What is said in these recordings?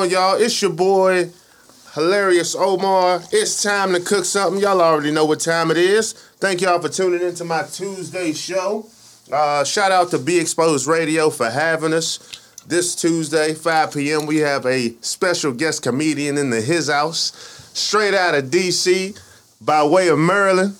on, y'all? It's your boy, Hilarious Omar. It's time to cook something. Y'all already know what time it is. Thank y'all for tuning into my Tuesday show. Uh, shout out to Be Exposed Radio for having us. This Tuesday, 5 p.m., we have a special guest comedian in the His House, straight out of D.C., by way of Maryland.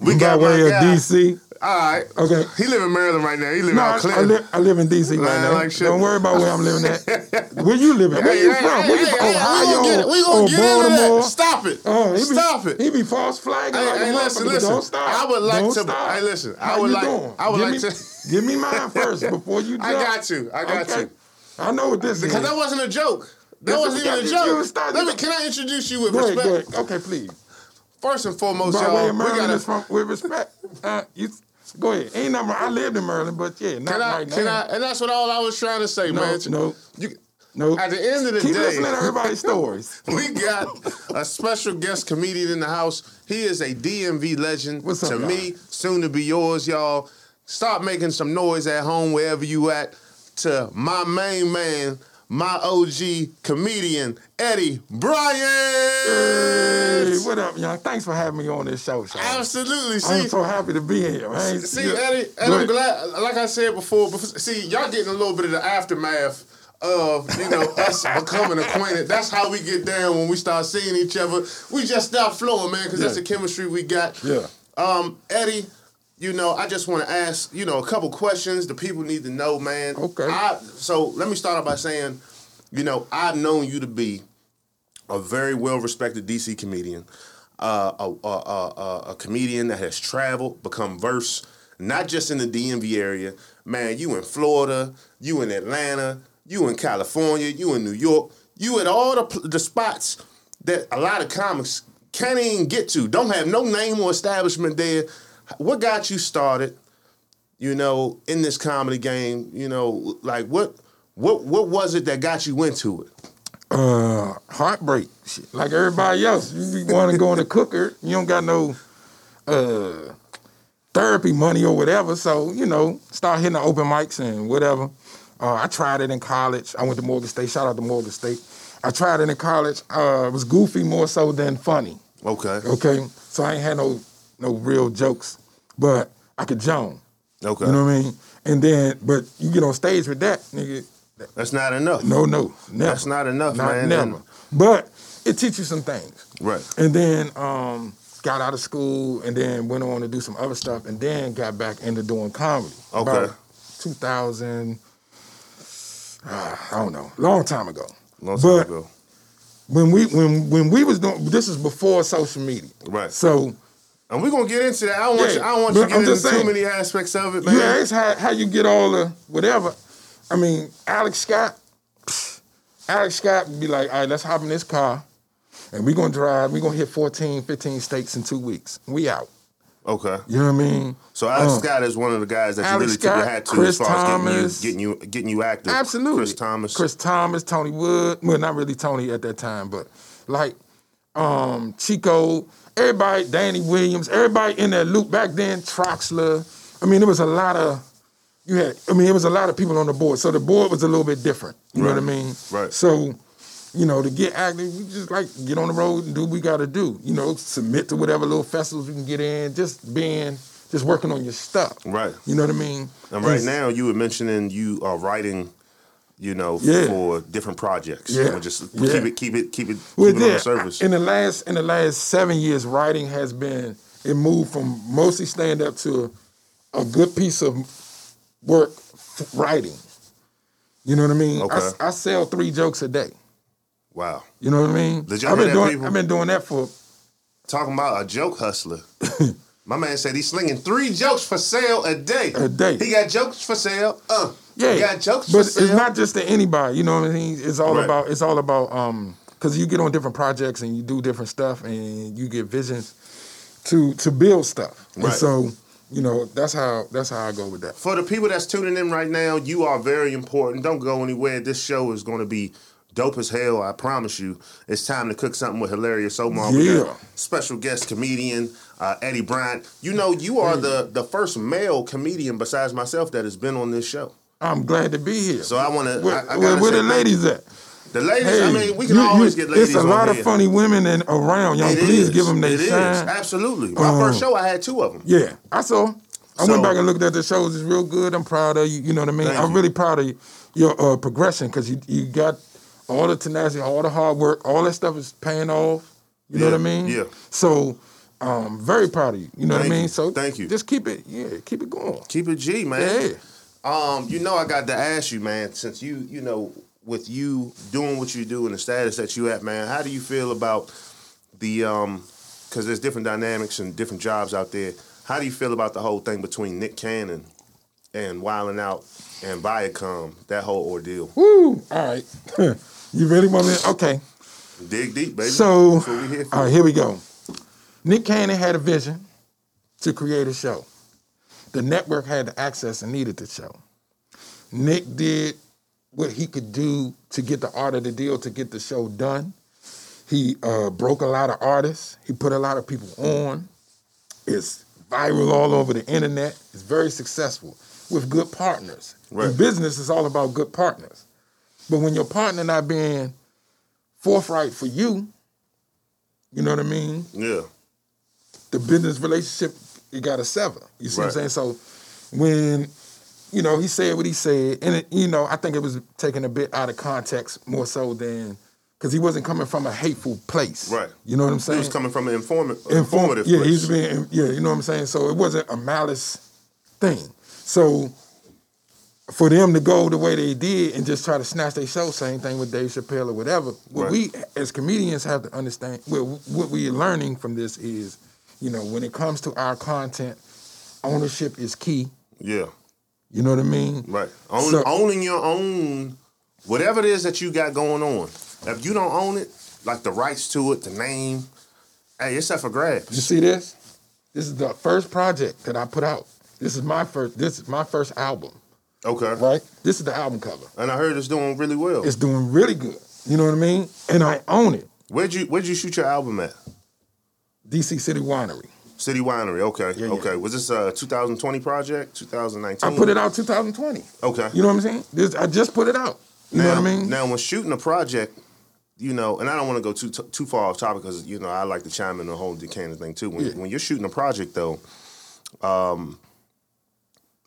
We By got way of guy. DC. All right. Okay. He live in Maryland right now. He live No, out I, I, li- I live in DC right now. like. Don't worry about where I'm living at. Where you living? Where Hey, you from? hey, Where you hey, from? hey, Ohio We gonna get, we gonna get Baltimore? Stop it. Oh, he be, Stop it. He be false flagging Hey, like hey, listen, listen. Don't stop. I would like Don't to- Stop. hey, listen, I How would you like- Doing? I would give like me, to- Give me mine first before you. I got you. I got Okay. you. I know what this Because is. Because that wasn't a joke. That wasn't even a joke. Let me, can I introduce you with respect? Okay, please. First and foremost, By y'all, we gotta. from with respect. Uh, you go ahead. Ain't nothing. I lived in Maryland, but yeah, not Can I? right Can now. I? And that's what all I was trying to say, No, man. no, You, no. at the end of the Keep day, listening to everybody's stories. we got a special guest comedian in the house. He is a DMV legend. What's up, to y'all? me, soon to be yours, y'all. Start making some noise at home wherever you at. To my main man, my OG comedian, Eddie Bryant. Hey, what up, y'all? Thanks for having me on this show, Sean. Absolutely. See, I'm so happy to be here, man. See, Yeah. Eddie, and I'm glad. Like I said before, see, y'all getting a little bit of the aftermath of you know us becoming acquainted. That's how we get down when we start seeing each other. We just start flowing, man, because that's the chemistry we got. Yeah. Um, Eddie, you know, I just want to ask, you know, a couple questions the people need to know, man. Okay. I, so let me start off by saying, you know, I've known you to be a very well respected DC comedian, uh, a, a, a, a, a comedian that has traveled, become verse, not just in the DMV area. Man, you in Florida, you in Atlanta, you in California, you in New York, you at all the, the spots that a lot of comics can't even get to, don't have no name or establishment there. What got you started? You know, in this comedy game, you know, like what, what, what was it that got you into it? Uh, heartbreak. Shit. Like everybody else, you want to go in the cooker. You don't got no uh, therapy money or whatever. So you know, start hitting the open mics and whatever. Uh, I tried it in college. I went to Morgan State. Shout out to Morgan State. I tried it in college. Uh, it was goofy more so than funny. Okay. Okay, so I ain't had no no real jokes, but I could jump. Okay. You know what I mean? And then, but you get on stage with that, nigga. That's not enough. No, no, never. That's not enough, Not man. never. But it teaches you some things. Right. And then um, got out of school and then went on to do some other stuff and then got back into doing comedy. Okay. About 2000, uh, I don't know, long time ago. Long time But ago. when we when when we was doing this is before social media. Right. So And we're gonna get into that. I don't want Yeah, you I don't want you to get I'm into just too many aspects of it, man. you ask how, how you get all the whatever. I mean, Alex Scott, pfft, Alex Scott would be like, all right, let's hop in this car and we're gonna drive, we're gonna hit 14, 15 states in two weeks. We out. Okay. You know what I mean? So Alex Uh, Scott is one of the guys that you Alex really tip your hat to Chris as far Thomas. as getting you getting you getting you active. Absolutely. Chris Thomas. Chris Thomas, Tony Wood. Well, not really Tony at that time, but like um, Chico, everybody, Danny Williams, everybody in that loop back then, Troxler. I mean, there was a lot of you had. I mean, it was a lot of people on the board, so the board was a little bit different. You know what I mean? Right. So. You know, to get active, we just like get on the road and do what we got to do. You know, submit to whatever little festivals we can get in. Just being, just working on your stuff. Right. You know what I mean? And right now you were mentioning you are writing, you know, Yeah. for different projects. Yeah. We'll just Yeah. keep it keep it keep it Well, keep it on the surface. in the last in the last seven years, writing has been it moved from mostly stand up to a good piece of work writing. You know what I mean? I, Okay. I sell three jokes a day. wow. You know what I mean? I've been doing? I've been doing that for Talking about a joke hustler. My man said he's slinging three jokes for sale a day. A day. He got jokes for sale. Uh, yeah. He got jokes but for sale. it's not just to anybody. You know what I mean? It's all Right. about it's all about um because you get on different projects and you do different stuff and you get visions to to build stuff. And Right. so you know that's how that's how I go with that. For the people that's tuning in right now, you are very important. Don't go anywhere. This show is going to be dope as hell. I promise you, it's time to cook something with hilarious Omar. We Yeah. special guest comedian uh, Eddie Bryant. You know, you are the the first male comedian besides myself that has been on this show. I'm glad to be here. So I want to. where, I, I where, where the ladies at? The ladies. Hey, I mean, we can you- always you- get ladies. It's a lot here. of funny women in, around. Y'all, It please is. give them their is. shine. Absolutely. My Um, first show, I had two of them. Yeah, I saw. I So- went back and looked at the shows. It's real good. I'm proud of you. You know what I mean? I'm you. really proud of your uh, progression because you you got all the tenacity, all the hard work, all that stuff is paying off. You know what I mean? yeah. So, um, very proud of you. You know Thank what I mean? you. So, Thank you. Just keep it. Yeah, keep it going. Keep it G, man. Yeah. Um, you know, I got to ask you, man, since you, you know, with you doing what you do and the status that you at, man, how do you feel about the um because there's different dynamics and different jobs out there. How do you feel about the whole thing between Nick Cannon and Wild 'N Out and Viacom, that whole ordeal? Woo! All right. you really want me? Okay. Dig deep, baby. So, That's what we here all right, here we go. Nick Cannon had a vision to create a show. The network had the access and needed the show. Nick did what he could do to get the art of the deal to get the show done. He uh, broke a lot of artists. He put a lot of people on. It's viral all over the internet. It's very successful with good partners. Right. In business, is all about good partners. But when your partner not being forthright for you, you know what I mean? yeah. the business relationship you got to sever. You see what I'm saying? So when you know he said what he said, and it, you know I think it was taken a bit out of context more so than because he wasn't coming from a hateful place. Right. You know what I'm saying? He was coming from an informa- Inform- informative Yeah, place. he's being. Yeah, you know what I'm saying. So it wasn't a malice thing. So for them to go the way they did and just try to snatch their show, same thing with Dave Chappelle or whatever. What Right. we as comedians have to understand, well, what we're learning from this is, you know, when it comes to our content, ownership is key. yeah. You know what I mean? Right. Own, So- owning your own, whatever it is that you got going on. If you don't own it, like the rights to it, the name, hey, it's up for grabs. You see this? This is the first project that I put out. This is my first. This is my first album. Okay. Right. This is the album cover. And I heard it's doing really well. It's doing really good. You know what I mean? And I own it. Where'd you Where'd you shoot your album at? DC City Winery. City Winery. Okay. Yeah, yeah. okay. Was this a 2020 project? 2019. I put it out 2020. Okay. You know what I'm saying? This, I just put it out. You now, know what I mean? Now, when shooting a project, you know, and I don't want to go too too far off topic because you know I like to chime in the whole Decatur thing too. When, Yeah. when you're shooting a project, though, um,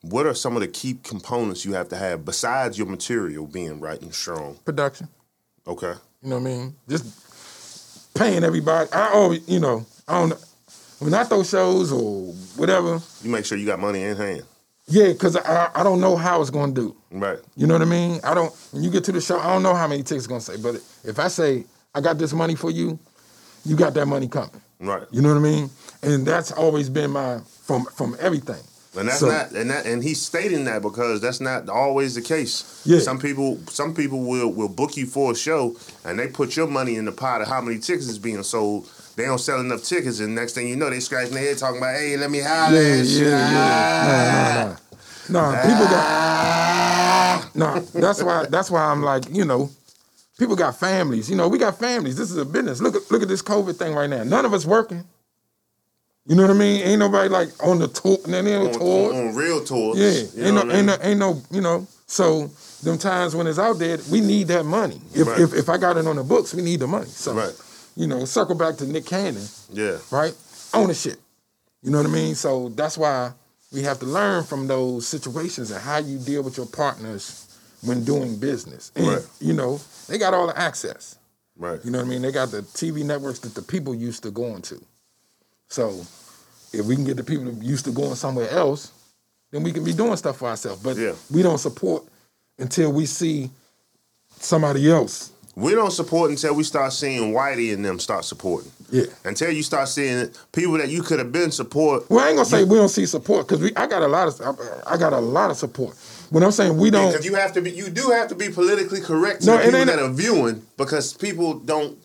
what are some of the key components you have to have besides your material being right and strong? Production. Okay. You know what I mean? Just paying everybody. I always, you know, I don't. When I throw shows or whatever, You make sure you got money in hand. yeah, because I, I don't know how it's going to do. Right. You know what I mean? I don't. When you get to the show, I don't know how many tickets it's gonna say. But if I say I got this money for you, you got that money coming. Right. You know what I mean? And that's always been my from from everything. And that's So- not and that and he's stating that because that's not always the case. Yeah. Some people some people will will book you for a show and they put your money in the pot of how many tickets is being sold. They don't sell enough tickets and next thing you know they scratching their head talking about, hey, let me holler Yeah, yeah, yeah. Nah, nah, nah. Nah, people got. Ah. Nah, that's why. That's why I'm like, you know, people got families. You know, we got families. This is a business. Look at look at this COVID thing right now. None of us working. You know what I mean? Ain't nobody like on the tour. On, tour. on, on real tours. Yeah, You ain't know no, I ain't mean? no, ain't no, you know. So them times when it's out there, we need that money. If Right. if, if I got it on the books, we need the money. So, Right. you know, circle back to Nick Cannon, Yeah. right? Ownership. You know what I mean? So that's why we have to learn from those situations and how you deal with your partners when doing business. And Right. you know, they got all the access. Right. You know what I mean? They got the TV networks that the people used to go to. So if we can get the people used to going somewhere else, then we can be doing stuff for ourselves. But Yeah. we don't support until we see somebody else. We don't support until we start seeing Whitey and them start supporting. Yeah. Until you start seeing people that you could have been support. Well, I ain't gonna say we don't see support because we I got a lot of I got a lot of support. When I'm saying we don't, Because you have to be, you do have to be politically correct to No, people that are viewing, because people don't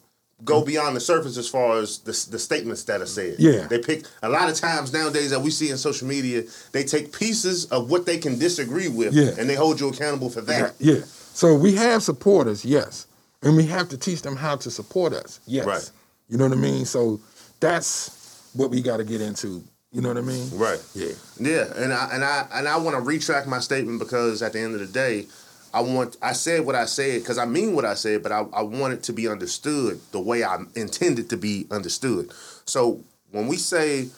go beyond the surface as far as the, the statements that are said. Yeah. they pick a lot of times nowadays that we see in social media. They take pieces of what they can disagree with, Yeah. and they hold you accountable for that. yeah. So we have supporters, yes, And we have to teach them how to support us. Yes. Right. You know what I mean? So that's what we got to get into. You know what I mean? Right. Yeah. Yeah, and I and I and I want to retract my statement because at the end of the day, I want I said what I said because I mean what I said, but I, I want it to be understood the way I intended to be understood. So when we say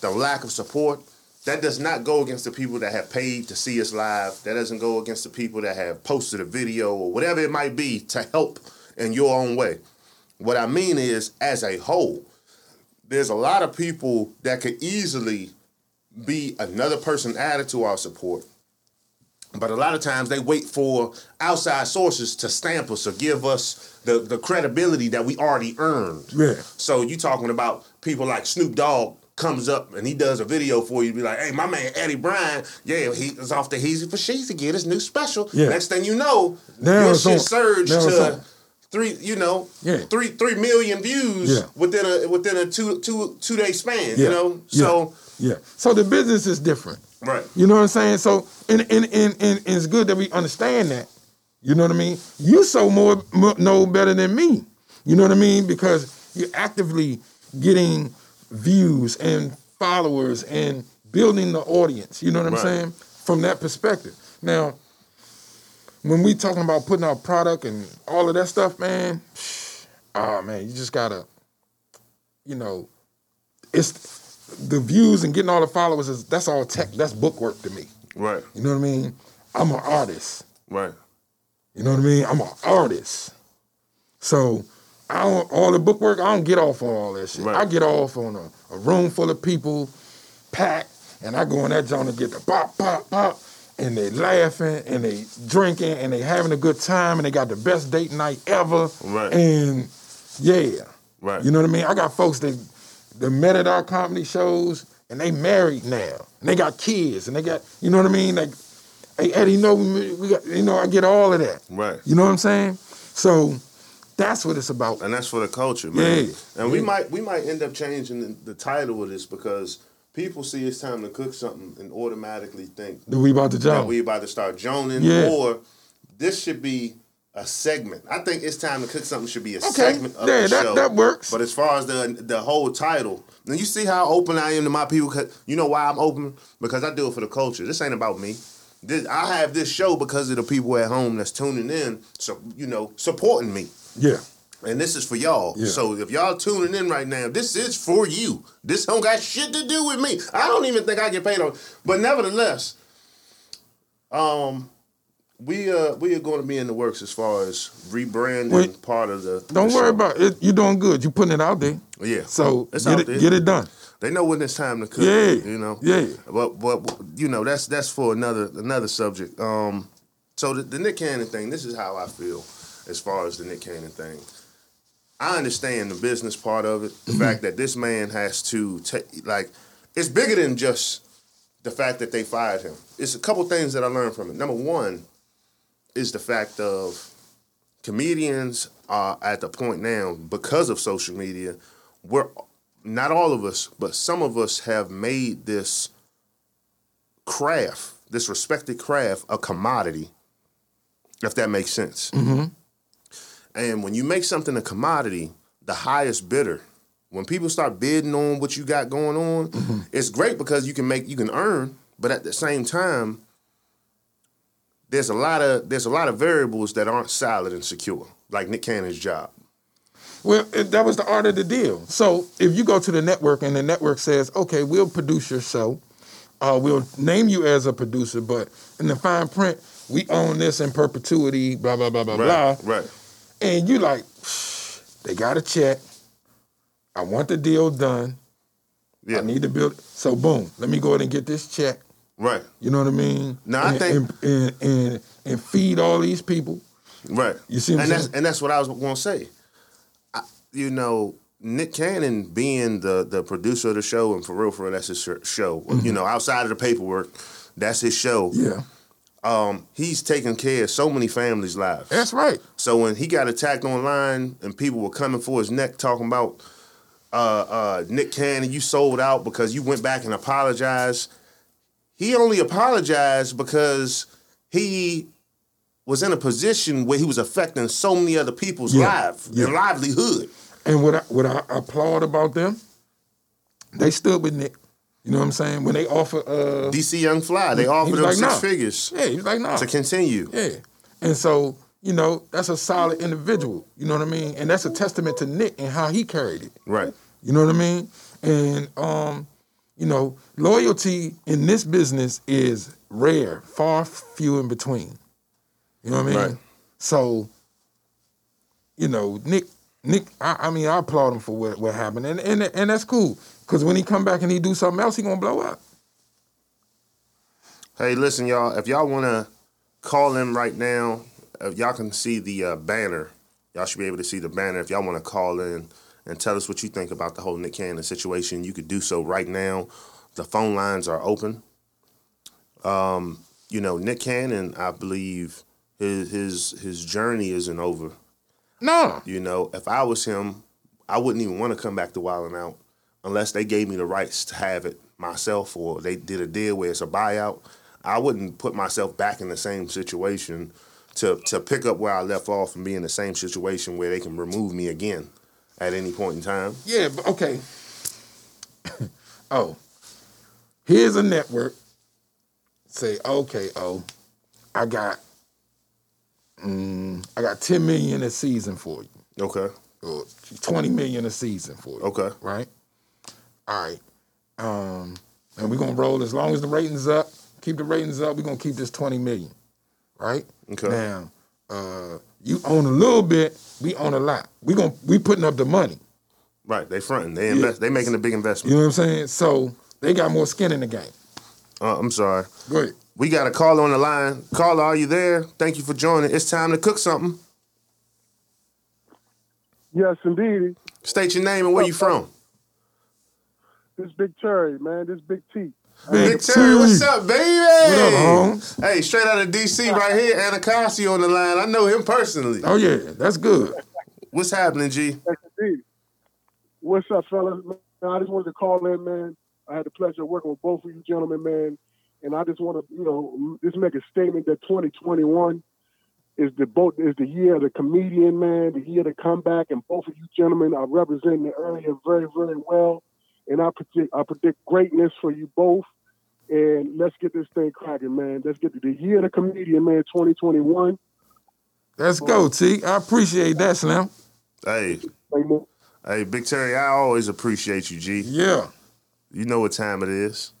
the lack of support, that does not go against the people that have paid to see us live. That doesn't go against the people that have posted a video or whatever it might be to help in your own way. What I mean is, as a whole, there's a lot of people that could easily be another person added to our support. But a lot of times they wait for outside sources to stamp us or give us the, the credibility that we already earned. Yeah. So you talking about people like Snoop Dogg comes up and he does a video for you, be like, hey, my man Eddie Bryant, yeah, he is off the Heezy for Sheezy get his new special. Yeah. Next thing you know, Now your shit on. surged Now to three, you know, Yeah. three three million views Yeah. within a within a two two two day span. Yeah. You know, so Yeah. So the business is different. right, You know what I'm saying? So and and and, and, and it's good that we understand that. You know what I mean? You so more, more know better than me. You know what I mean? Because you're actively getting views and followers and building the audience. You know what I'm saying? From that perspective. Now, when we talking about putting out product and all of that stuff, man, oh man, you just gotta, you know, it's the views and getting all the followers is that's all tech, that's bookwork to me. right, You know what I mean? I'm an artist. right, You know what I mean? I'm an artist. So I don't all the bookwork. I don't get off on all that shit. Right. I get off on a, a room full of people, packed, and I go in that joint and get the pop, pop, pop, and they laughing and they drinking and they having a good time and they got the best date night ever. Right. And yeah. Right. You know what I mean? I got folks that that met at our comedy shows and they married now. And they got kids and they got, you know what I mean? Like, hey Eddie, you know, we got, you know, I get all of that. right. You know what I'm saying? So that's what it's about. and that's for the culture, man. Yeah, And we might we might end up changing the, the title of this because people see it's time to cook something and automatically think That we about to that jump. we about to start joning, Yeah. or this should be a segment. I think it's time to cook something should be a Okay, segment of yeah, the that- show. that works. But as far as the the whole title, and you see how open I am to my people. 'cause you know why I'm open because I do it for the culture. This ain't about me. This, I have this show because of the people at home that's tuning in, so you know, supporting me. yeah. And this is for y'all. Yeah. So if y'all tuning in right now, this is for you. This don't got shit to do with me. I don't even think I get paid on. But nevertheless, um, we uh we are going to be in the works as far as rebranding part of the. Don't the worry show. about it. You're doing good. You're putting it out there. Yeah. So It's get it, there. get it done. They know when it's time to cook. Yeah. You know. Yeah. But but you know that's that's for another another subject. Um, so the, the Nick Cannon thing. This is how I feel as far as the Nick Cannon thing. I understand the business part of it. The fact that this man has to take like it's bigger than just the fact that they fired him. It's a couple things that I learned from it. Number one is the fact of comedians are at the point now because of social media. We're not all of us, but some of us have made this craft, this respected craft, a commodity. If that makes sense. Mm-hmm. And when you make something a commodity, the highest bidder, when people start bidding on what you got going on, mm-hmm. it's great because you can make you can earn, but at the same time, there's a lot of there's a lot of variables that aren't solid and secure, like Nick Cannon's job. Well, that was the art of the deal. So if you go to the network and the network says, okay, we'll produce your show, uh, we'll name you as a producer, but in the fine print, we own this in perpetuity, blah, blah, blah, blah, blah. right. And you like, they got a check. I want the deal done. Yeah, I need to build. So boom, let me go ahead and get this check. Right, You know what I mean? No, I and, think- and, and, and, and feed all these people. right. You see and that's and that's what I was going to say. I, you know, Nick Cannon being the the producer of the show, and for real, for real, that's his sh- show. You know, outside of the paperwork, that's his show. Mm-hmm. Yeah, Um, he's taking care of so many families' lives. that's right. So when he got attacked online and people were coming for his neck talking about uh, uh, Nick Cannon, you sold out because you went back and apologized. He only apologized because he was in a position where he was affecting so many other people's Yeah, life yeah. and livelihood. And what I, what I applaud about them, they stood with Nick. You know what I'm saying? When they offer, uh, DC Young Fly, they he offered him like, six nah. figures yeah, he's like, no, to continue. yeah. And so you know that's a solid individual. You know what I mean? And that's a testament to Nick and how he carried it. Right. You know what I mean? And um, you know, loyalty in this business is rare, far few in between. You know what I mean? Right. So, you know, Nick, Nick, I, I mean, I applaud him for what, what happened, and and and that's cool. Cause when he come back and he do something else, he gonna blow up. Hey, listen, y'all. If y'all want to call in right now, if y'all can see the uh, banner, y'all should be able to see the banner. If y'all want to call in and tell us what you think about the whole Nick Cannon situation, you could do so right now. The phone lines are open. Um, you know, Nick Cannon, I believe his his his journey isn't over. No, You know, if I was him, I wouldn't even want to come back to Wild 'N Out unless they gave me the rights to have it myself or they did a deal where it's a buyout. I wouldn't put myself back in the same situation to to pick up where I left off and be in the same situation where they can remove me again at any point in time. yeah, but okay. oh, here's a network. Say, okay, oh, I got, mm, I got ten million a season for you. Okay. or 20 million a season for you. Okay. Right? All right. Um, and we're gonna roll as long as the ratings up, keep the ratings up, we're gonna keep this 20 million. Right? Okay. Now, uh, you own a little bit, we own a lot. We going we putting up the money. Right. They fronting. They invest. They making a big investment. You know what I'm saying? So they got more skin in the game. Uh, I'm sorry. Go ahead. We got a caller on the line. Caller, are you there? Thank you for joining. It's time to cook something. Yes, indeed. State your name and where you from. This Big Cherry, man. This Big T. Big Terry, what's up, baby? What up, Holmes? Hey, straight out of DC right here, Anacostia on the line. I know him personally. Oh yeah, that's good. What's happening, G? What's up, fellas? Man, I just wanted to call in, man. I had the pleasure of working with both of you gentlemen, man. And I just want to, you know, just make a statement that 2021 is the both is the year of the comedian, man, the year of the comeback, and both of you gentlemen are representing the area very, very well. And I predict I predict greatness for you both. And let's get this thing cracking, man. Let's get to the year of the comedian, man, 2021. Let's go, T. I appreciate that, Slim. Hey, hey, Big Terry, I always appreciate you, G. Yeah. You know what time it is.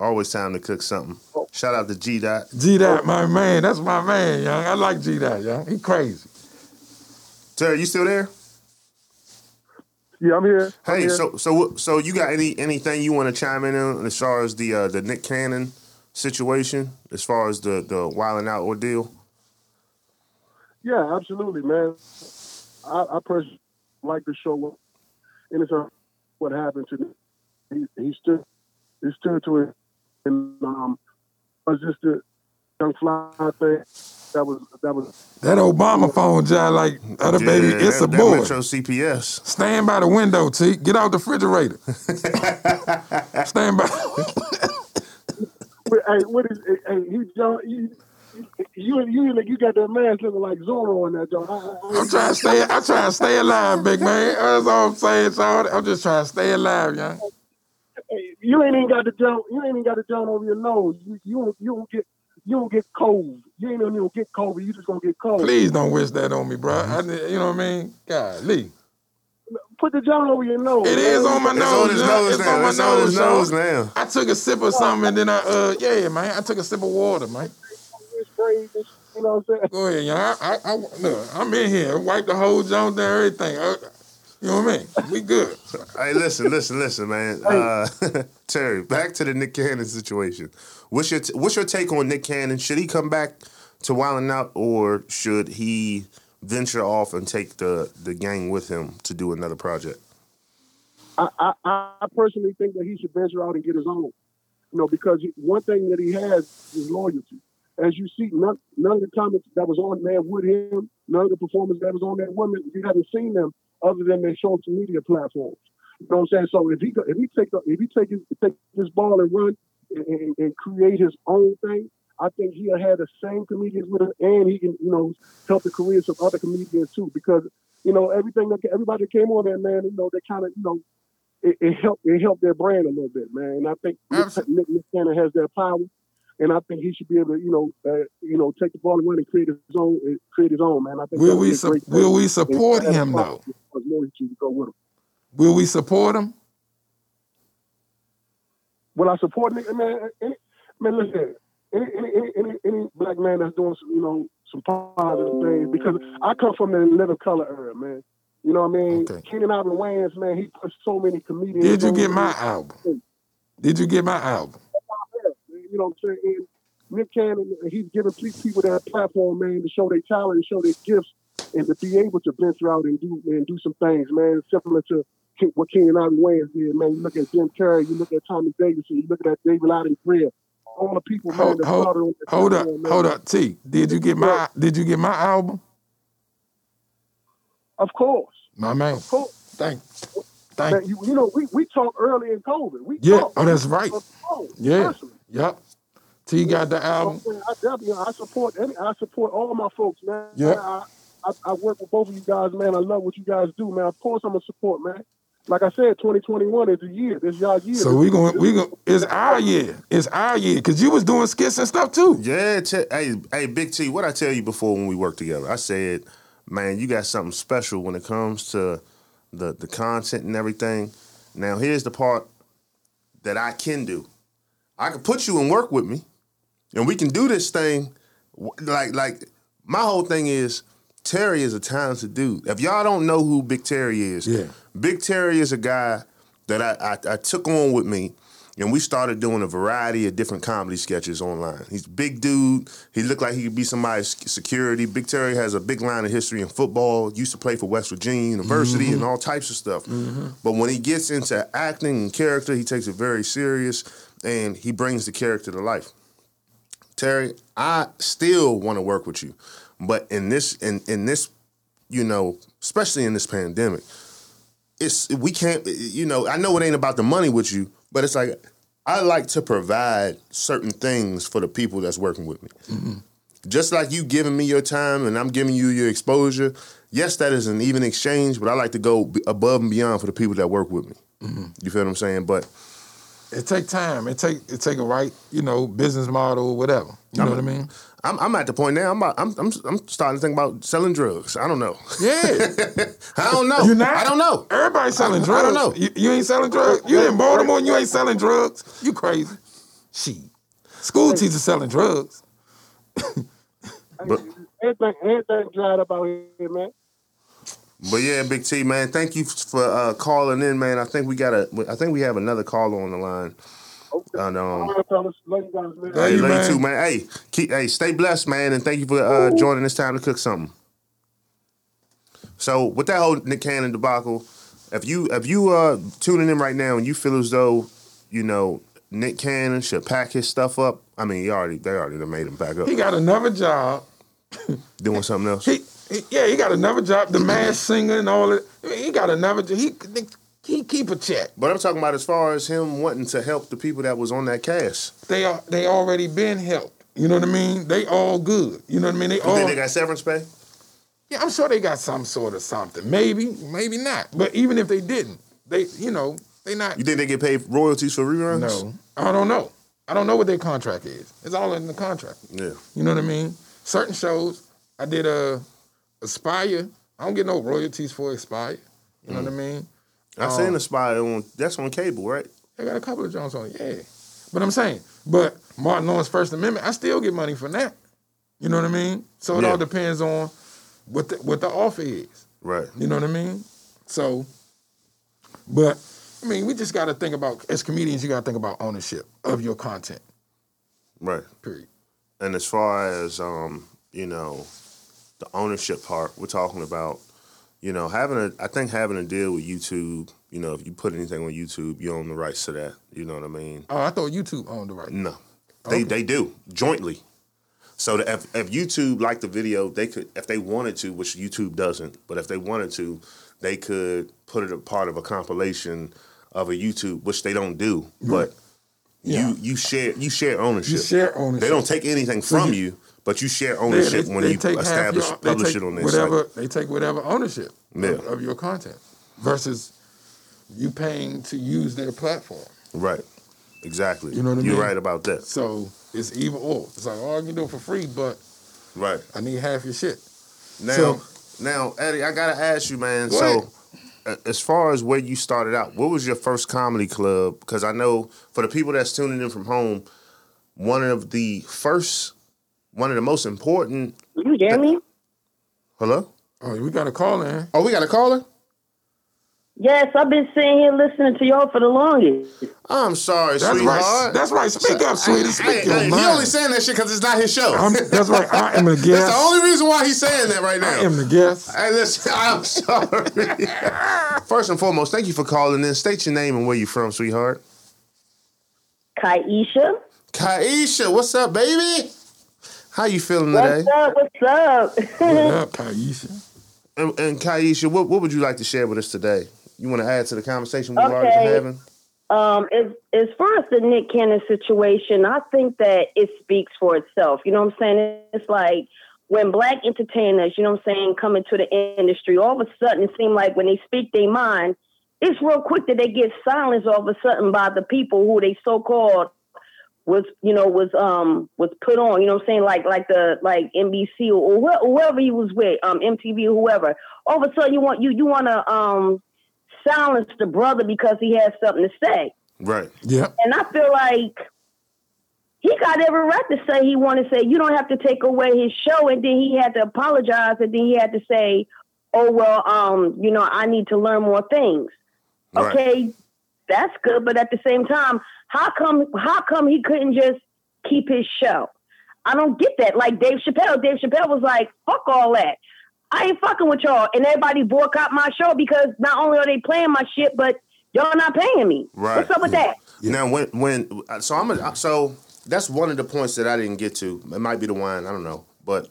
Always time to cook something. Shout out to G Dot. G Dot, my man. That's my man, young. I like G Dot, young. He crazy. Terry, you still there? Yeah, I'm here. I'm Hey, here. so so so you got any anything you want to chime in on as far as the uh, the Nick Cannon situation, as far as the the wilding out ordeal? Yeah, absolutely, man. I, I personally like the show, and it's what happened to him. He, he stood, he stood to it, and um, was just a young fly thing. That was that was That Obama phone job like other baby, it's that, a that boy. Metro CPS. Stand by the window, T. Get out the refrigerator. Stand by. Hey, what is hey, he John? You you you, you got that mask looking like Zorro in that John. I, I, I'm trying to stay. I'm trying to stay alive, big man. That's all I'm saying, Sean. I'm just trying to stay alive, young. hey, you ain't even got the John. You ain't even got the John over your nose. You you don't, you don't get you don't get cold. You ain't gonna get cold. You just gonna get cold. Please don't wish that on me, bro. I, you know what I mean? Golly. Put the John over your nose. It is on my It's nose. on his nose It's now. on my It's on his nose, nose now. I took a sip of something and then I, uh, yeah, man. I took a sip of water, man. It's crazy. You know what I'm saying? Go ahead, young. I, I, I, look, I'm in here. Wipe the whole joint down, everything. Uh, you know what I mean? We good. Hey, listen, listen, listen, man. Uh, Terry, back to the Nick Cannon situation. What's your t- what's your take on Nick Cannon? Should he come back to Wild 'N Out, or should he venture off and take the the gang with him to do another project? I, I, I personally think that he should venture out and get his own. You know, because he- one thing that he has is loyalty. As you see, none, none of the comments that was on there with him, none of the performers that was on there with him, you haven't seen them other than their social media platforms. You know what I'm saying? So if he if he take if he take his take his ball and run and, and, and create his own thing, I think he'll have the same comedians with him, and he can, you know, help the careers of other comedians too. Because you know, everything that everybody that came on there, man, you know, they kind of, you know, it, it helped it helped their brand a little bit, man. And I think Nick, Nick, Nick Cannon has that power, and I think he should be able to, you know, uh, you know, take the ball and run and create his own, uh, create his own, man. I think Will we su- will we support him though? I was more to go with him. Will we support him? Will I support Nick? Man, any, man, listen, any, any, any, any, any black man that's doing some, you know, some positive things, because I come from the living color era, man. You know what I mean? Okay. Keenen Ivory Wayans, man, he pushed so many comedians. Did you get my album? Did you get my album? You know what I'm saying? And Nick Cannon, he's giving pe- people that platform, man, to show their talent and show their gifts, and to be able to venture out and do and do some things, man. Similar to what and Ivory Wayans did, man. You look at Jim Carrey, you look at Tommy Davidson, you look at David Loudon Grier, all the people, man, Hold, on hold, that hold up, man. hold up. T, did you get my did you get my album? Of course, My man. of course. Thank thank Man, you, you know, we, we talked early in COVID. We Yeah, talked oh, that's right. on the phone, Yeah. personally. Yep. T got the album. man, I definitely, I support any, I support all my folks, man. Yeah. I, I, I work with both of you guys, man. I love what you guys do, man. Of course, I'm gonna support, man. Like I said, 2021 is the year. This y'all year. So we going we going it's our year. It's our year. Cause you was doing skits and stuff too. Yeah, te- hey, hey, Big T, what I tell you before when we worked together? I said, man, you got something special when it comes to the the content and everything. Now, here's the part that I can do. I can put you in work with me, and we can do this thing. Like, like my whole thing is Terry is a talented dude. If y'all don't know who Big Terry is, Yeah. Big Terry is a guy that I, I, I took on with me, and we started doing a variety of different comedy sketches online. He's a big dude. He looked like he could be somebody's security. Big Terry has a big line of history in football. Used to play for West Virginia University and mm-hmm. all types of stuff. Mm-hmm. But when he gets into acting and character, he takes it very serious, and he brings the character to life. Terry, I still want to work with you, but in this in in this, you know, especially in this pandemic, it's we can't. You know, I know it ain't about the money with you, but it's like I like to provide certain things for the people that's working with me. Mm-hmm. Just like you giving me your time and I'm giving you your exposure. Yes, that is an even exchange, but I like to go above and beyond for the people that work with me. Mm-hmm. You feel what I'm saying? But It take time. It take it take a right, you know, business model or whatever. You know what I mean? I'm, I'm at the point now. I'm, about, I'm I'm I'm starting to think about selling drugs. I don't know. Yeah. I don't know. You not? I don't know. Everybody selling I- I don't know. You, you ain't selling drugs. You in Baltimore and you ain't selling drugs. You crazy. She. School teachers selling drugs. But- everything, everything dried up out here, man. But yeah, Big T, man, thank you for uh, calling in, man. I think we got a. I think we have another caller on the line. Okay. And, um, All right, fellas. Love you guys, man. Love Hey, you, love you man. too, man. Hey, keep, hey, stay blessed, man, and thank you for uh, joining this time to cook something. So with that whole Nick Cannon debacle, if you if you uh tuning in right now and you feel as though you know Nick Cannon should pack his stuff up, I mean, he already they already made him pack up, He got another job. doing something else. He, he yeah, he got another job. The Masked Singer and all that. He got another job. He he keep a check. But I'm talking about as far as him wanting to help the people that was on that cast. They are they already been helped. You know what I mean? They all good. You know what I mean? They You all they got severance pay? Yeah, I'm sure they got some sort of something. Maybe, maybe not. But even if they didn't, they, you know, they not. You think they get paid royalties for reruns? No, I don't know. I don't know what their contract is. It's all in the contract. Yeah. You know what I mean? Certain shows, I did a Aspire. I don't get no royalties for Aspire. You know what I mean? I seen the spy on that's on cable, right? They got a couple of Jones on it, yeah. But I'm saying, but Martin Lawrence First Amendment, I still get money from that. You know what I mean? So it Yeah. all depends on what the, what the offer is. Right. You know what I mean? So, but I mean, we just got to think about as comedians, you got to think about ownership of your content. Right. Period. And as far as um, you know, the ownership part, we're talking about, you know, having a I think having a deal with YouTube, you know, if you put anything on YouTube, you own the rights to that. You know what I mean? Oh, I thought YouTube owned the rights. No. They they do jointly. So if, if YouTube liked the video, they could if they wanted to, which YouTube doesn't, but if they wanted to, they could put it a part of a compilation of a YouTube, which they don't do. But Yeah. You you share you share ownership. You share ownership. They don't take anything So from you- you, but you share ownership when you half establish your- publish it on their whatever site. they take whatever ownership Yeah. of, of your content versus you paying to use their platform. Right. Exactly. You know what I mean? You're right about that. So it's either or. It's like, oh, I can do it for free, but Right. I need half your shit. Now, So- now, Eddie, I gotta ask you, man. So, ahead. as far as where you started out, what was your first comedy club? Because I know for the people that's tuning in from home, one of the first, one of the most important. You hear me? Hello. Oh, we got a caller. Oh, we got a caller. Yes, I've been sitting here listening to y'all for the longest. I'm sorry, That's sweetheart. right. That's right. Speak up, sweetie. Speak Hey, your hey, he only saying that shit because it's not his show. I'm, that's right. I am a guest. That's the only reason why he's saying that right now. I am the guest. Hey, listen, I'm sorry. First and foremost, thank you for calling in. State your name and where you from, sweetheart. Kaisha, Kaisha, what's up, baby? How you feeling today? what's up? What's up? What up, Kaisha? And, and Kaisha, what, what would you like to share with us today? You want to add to the conversation we've already been having? um, as as far as the Nick Cannon situation, I think that it speaks for itself. You know what I'm saying? It's like when black entertainers, you know what I'm saying, come into the industry, all of a sudden it seems like when they speak their mind, it's real quick that they get silenced all of a sudden by the people who they so called was you know was um was put on you know what I'm saying like like the like NBC or, wh- whoever he was with um MTV or whoever all of a sudden you want you you want to um silence the brother because he has something to say Right. Yep. and I feel like he got every right to say he wanted to say you don't have to take away his show and then he had to apologize and then he had to say oh well um you know I need to learn more things Right. okay that's good but at the same time how come how come he couldn't just keep his show? I don't get that. Like dave chappelle dave chappelle was like fuck all that. I ain't fucking with y'all. And everybody boycott my show because not only are they playing my shit but y'all not paying me. Right. what's up with that? Now, when when so I'm a, so that's one of the points that I didn't get to. It might be the wine, I don't know, but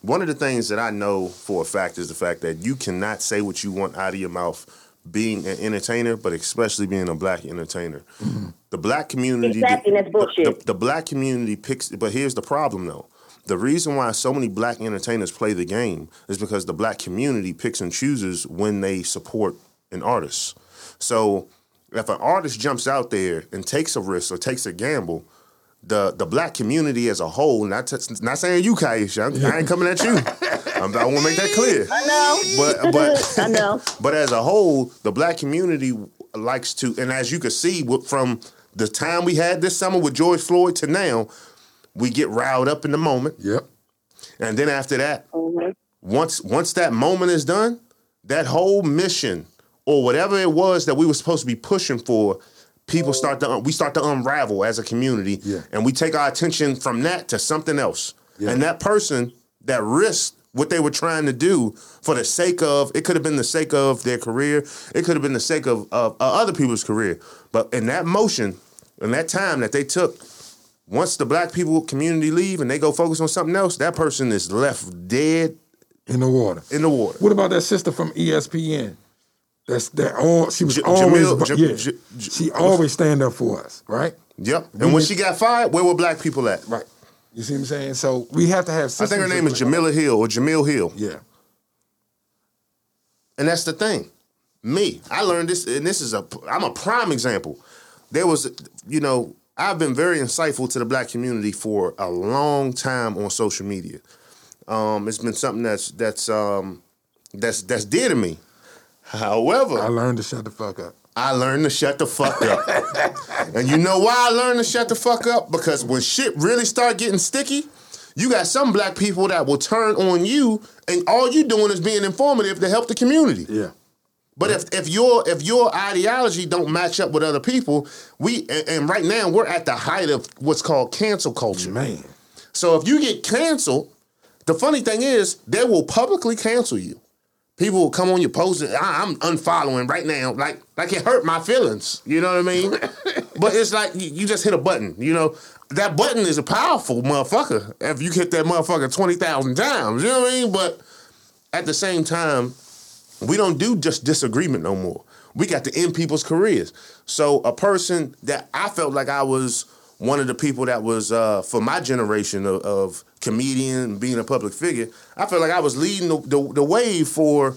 one of the things that I know for a fact is the fact that you cannot say what you want out of your mouth being an entertainer, but especially being a black entertainer. Mm-hmm. The black community, Exactly, the, that's bullshit. The, the black community picks, but here's the problem though. The reason why so many black entertainers play the game is because the black community picks and chooses when they support an artist. So if an artist jumps out there and takes a risk or takes a gamble, the the black community as a whole, not t- not saying you, Kaisha, I'm- I ain't coming at you. I'm, I want to make that clear. i know But but i know but as a whole, the black community likes to, and as you can see from the time we had this summer with George Floyd to now, we get riled up in the moment, Yep. and then after that, Mhm. once once that moment is done, that whole mission or whatever it was that we were supposed to be pushing for, people start to we start to unravel as a community, Yeah. and we take our attention from that to something else, Yeah. and that person that risked what they were trying to do for the sake of it could have been the sake of their career, it could have been the sake of, of, of other people's career, but in that motion, in that time that they took. Once the black people community leave and they go focus on something else, that person is left dead In the water. in the water. What about that sister from ESPN? That's that all she was J- always Jamil- yeah. J- J- she always stand up for us, right? Yep. And when she got fired, where were black people at? Right. You see what I'm saying? So we have to have. I think her name is Jamila Hill or Jamil Hill. Yeah. And that's the thing. Me, I learned this, and this is a, I'm a prime example. There was, you know, I've been very insightful to the black community for a long time on social media. Um, it's been something that's that's um, that's that's dear to me. However, I learned to shut the fuck up. I learned to shut the fuck up. and you know why I learned to shut the fuck up? Because when shit really start getting sticky, you got some black people that will turn on you, and all you doing is being informative to help the community. Yeah. But if, if your if your ideology don't match up with other people, we and, and right now we're at the height of what's called cancel culture. Man. So if you get canceled, the funny thing is they will publicly cancel you. People will come on your post and "I- I'm unfollowing right now, like like it hurt my feelings. You know what I mean? but it's like you, you just hit a button. You know that button is a powerful motherfucker. If you hit that motherfucker twenty thousand times, you know what I mean. But at the same time, we don't do just disagreement no more. we got to end people's careers. So a person that I felt like I was one of the people that was uh, for my generation of, of comedian being a public figure, I felt like I was leading the, the, the way for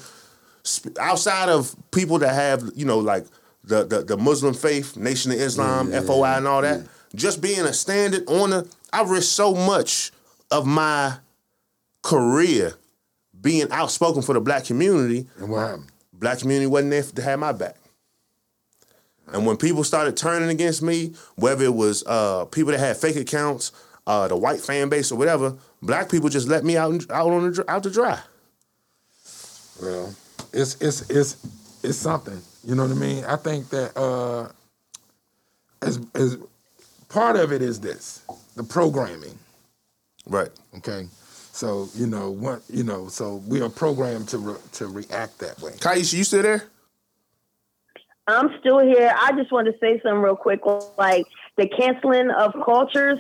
sp- outside of people that have you know like the the, the Muslim faith, Nation of Islam, FOI, and all that. Just being a standard on the, I risked so much of my career being outspoken for the black community. And what happened? Black community wasn't there to have my back. And when people started turning against me, whether it was uh, people that had fake accounts, uh, the white fan base or whatever, black people just let me out out on the out to dry. Well, it's it's it's it's something. You know what I mean? I think that uh, as as part of it is this the programming. Right. Okay, so you know what you know. So we are programmed to re- to react that way. Kaisha, you still there? I'm still here. I just want to say something real quick. Like the canceling of cultures,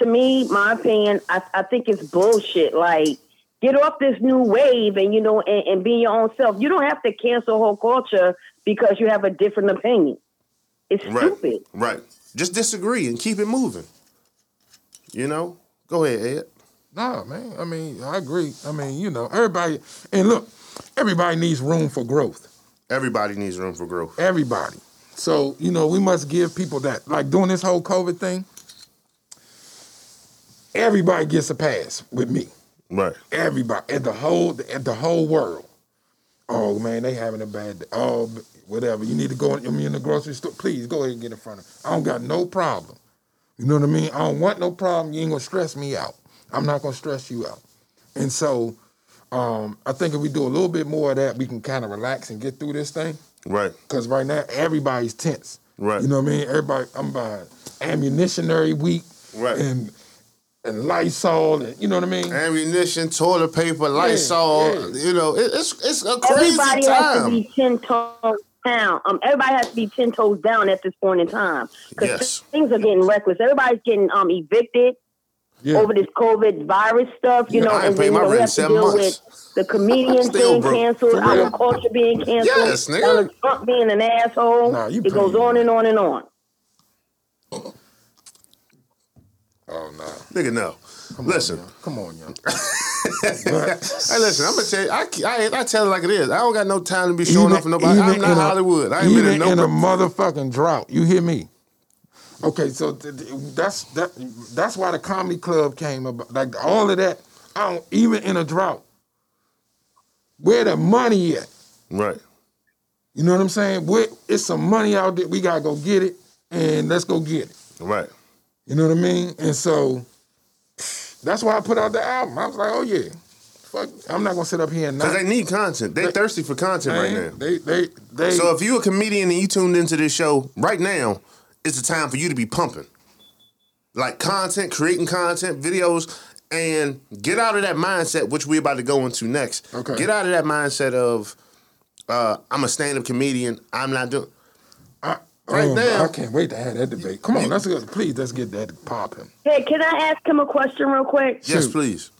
to me, my opinion, I, I think it's bullshit. Like, get off this new wave and you know, and, and be your own self. You don't have to cancel whole culture because you have a different opinion. It's Right. stupid. Right. Just disagree and keep it moving. You know? Go ahead, Ed. Nah, man. I mean, I agree. I mean, you know, everybody. And look, everybody needs room for growth. Everybody needs room for growth. Everybody. So, you know, we must give people that. Like doing this whole COVID thing, everybody gets a pass with me. Right. Everybody at the whole at the whole world. Oh man, they having a bad day. Oh, whatever. You need to go in, I mean, in the grocery store. Please go ahead and get in front of. I don't got no problem. You know what I mean? I don't want no problem. You ain't gonna stress me out. I'm not gonna stress you out. And so, um, I think if we do a little bit more of that, we can kind of relax and get through this thing. Right. Cause right now everybody's tense. Right. You know what I mean? Everybody, I'm buying ammunitionary week. Right. And and Lysol, and you know what I mean? Ammunition, toilet paper, Lysol. yeah. You know, it, it's it's a crazy Everybody has to be ten toes down. Um, everybody has to be ten toes down at this point in time because Yes. things are getting reckless. Everybody's getting um evicted. Yeah. over this COVID virus stuff, you Yeah, know, I ain't and paid then my you know, we rent have to seven deal months. with the comedian Still being broke. canceled, For real. our culture being canceled, Yes, nigga. Donald Trump being an asshole. Nah, you it goes on and on and on. Oh no. Nigga, no. Listen, Come on, young. hey, listen. I'm gonna tell you. I, I, I tell it like it is. I don't got no time to be showing up for nobody. I'm not a- Hollywood. I ain't been in no. in a motherfucking drought. You hear me? Okay, so th- th- that's that. That's why the comedy club came about. Like all of that. I don't even in a drought. Where the money at? right. You know what I'm saying? Where, it's some money out there. We gotta go get it, and let's go get it. Right. You know what I mean? And so that's why I put out the album. I was like, oh yeah, fuck. I'm not gonna sit up here and Because they need content. They thirsty for content right now. They they they. So if you a comedian and you tuned into this show right now, it's the time for you to be pumping. Like content, creating content, videos, and get out of that mindset, which we're about to go into next. Okay. Get out of that mindset of uh, I'm a stand-up comedian. I'm not doing I, right oh, now- I can't wait to have that debate. Come on, let's go. Please, let's get that popping. Hey, can I ask him a question real quick? Yes, Shoot. please.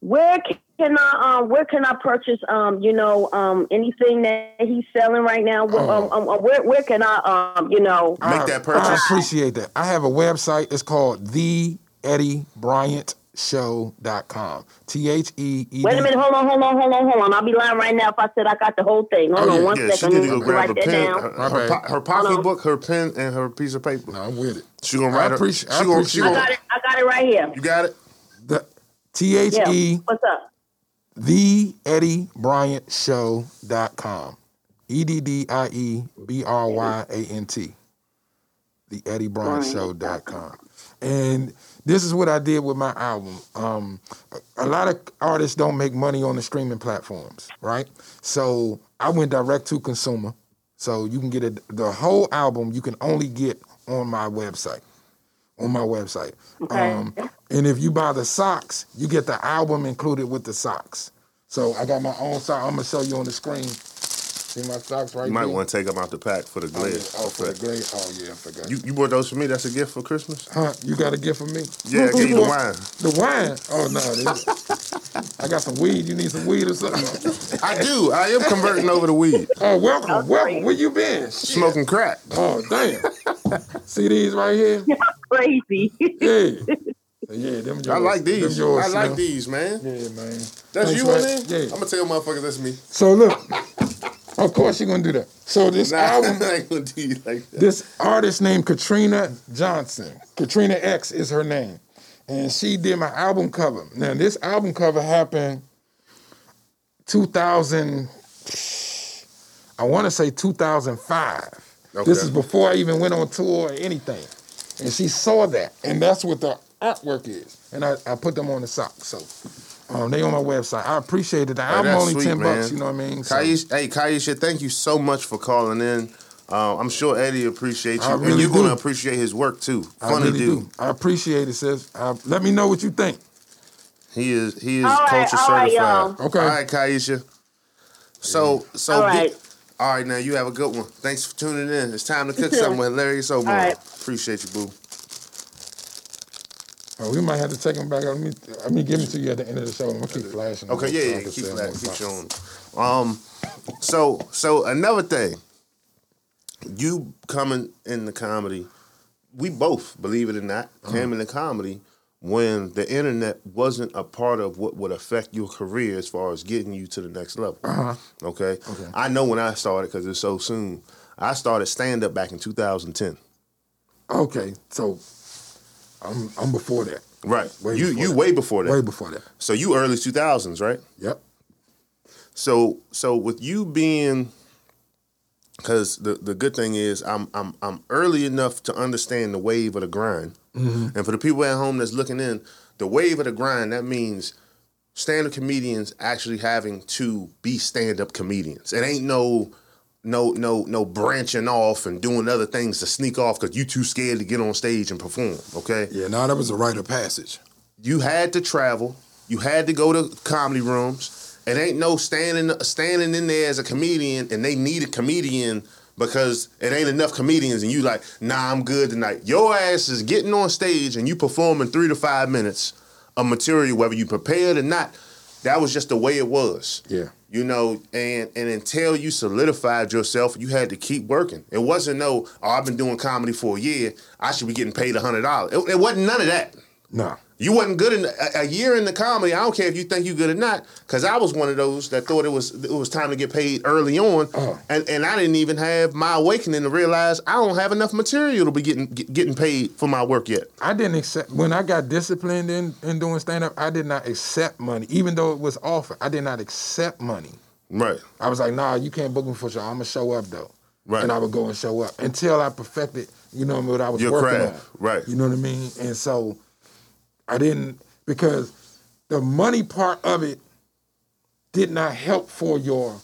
Where can I um where can I purchase um you know um anything that he's selling right now? Where- Oh. Um, um, where where can I um you know Make I- that purchase. I appreciate that. I have a website. It's called the Eddie Bryant Show.com. T H E E. Wait a minute, hold on, hold on, hold on, hold on. I'll be lying right now if I said I got the whole thing. Hold Oh, on yeah, one Yeah, she need to go grab a pen, her, her, bad. po- her pocketbook, her pen, and her piece of paper. No, I'm with it. She gonna I write her. appreciate- I she gonna, she appreciate I gonna, got it. I got it right here. You got it. The T H Yeah. E What's up? The Eddie Bryant Show.com. E D D I E B R Y A N T. The Eddie Bryant Show.com. And this is what I did with my album. Um, a, a lot of artists don't make money on the streaming platforms, right? So I went direct to consumer. So you can get it, the whole album you can only get on my website. On my website. Okay. Um, and if you buy the socks, you get the album included with the socks. So I got my own sock. I'm gonna show you on the screen. See my socks right You might there? want to take them out the pack for the Oh, yeah. glaze. Oh, for the glaze. Oh, yeah, I forgot. You you bought those for me? That's a gift for Christmas? huh? You got a gift for me? Yeah, I gave you the wine. The wine? Oh, no. I got some weed. You need some weed or something? I do. I am converting over to weed. Oh, welcome, That's welcome. great. Where you been? Shit. Smoking crack. Oh, damn. See these right here? Crazy. Yeah. Yeah, them yours. I like these. Them yours, I like Slim. these, man. Yeah, man. That's Thanks, you man. on there? Yeah. I'm gonna tell motherfuckers that's me. So look, of course you're gonna do that. So this Nah, album, I ain't gonna do you like that. this artist named Katrina Johnson. Katrina X is her name, and she did my album cover. Now this album cover happened 2000. I want to say 2005. This is before I even went on tour or anything. And she saw that, and that's what the artwork is. And I, I put them on the sock. So um, they on my website. I appreciate it. I'm that's only sweet, ten bucks. You know what I mean? So- Kaisha, hey, Kaisha, thank you so much for calling in. Uh, I'm sure Eddie appreciates you, I and really you're gonna appreciate his work too. I Funny really dude. do. I appreciate it, sis. Uh, let me know what you think. He is he is All right, culture all right, certified. y'all. Okay. All right, Kaisha. So so All be- right. all right, now you have a good one. Thanks for tuning in. It's time to cook something with hilarious Omar. All right. Appreciate you, boo. Oh, we might have to take them back. Let me let me give them to you at the end of the show. I'm gonna keep flashing. Okay, yeah, yeah, keep that, keep showing. Um, so so another thing, you coming in the comedy, we both believe it or not Uh-huh. came into comedy when the internet wasn't a part of what would affect your career as far as getting you to the next level. Uh-huh. Okay, Okay. I know when I started because it's so soon. I started stand up back in 2010. Okay, so I'm I'm before that. Right, Way you you that. way before that. Way before that. So you early 2000s, right? Yep. So so with you being because the, the good thing is I'm I'm I'm early enough to understand the wave of the grind. Mm-hmm. And for the people at home that's looking in, the wave of the grind, that means stand-up comedians actually having to be stand-up comedians. It ain't no no no no branching off and doing other things to sneak off because you too scared to get on stage and perform. Okay Yeah, now that was a rite of passage. you had to travel. You had to go to comedy rooms. It ain't no standing standing in there as a comedian and they need a comedian because it ain't enough comedians and you like, nah, I'm good tonight. Your ass is getting on stage and you performing three to five minutes of material, whether you prepared or not. That was just the way it was. Yeah. You know, and and until you solidified yourself, you had to keep working. It wasn't no, oh, I've been doing comedy for a year. I should be getting paid a hundred dollars. It, it wasn't none of that. No. You wasn't good in a, a year in the comedy. I don't care if you think you good or not, because I was one of those that thought it was it was time to get paid early on, Uh-huh. and and I didn't even have my awakening to realize I don't have enough material to be getting get, getting paid for my work yet. I didn't accept when I got disciplined in, in doing stand up. I did not accept money, even though it was offered. I did not accept money. Right. I was like, nah, you can't book me for sure. I'm gonna show up though. Right. And I would go and show up until I perfected, you know, what I was Your working craft, on. right. You know what I mean? And so I didn't because the money part of it did not help for your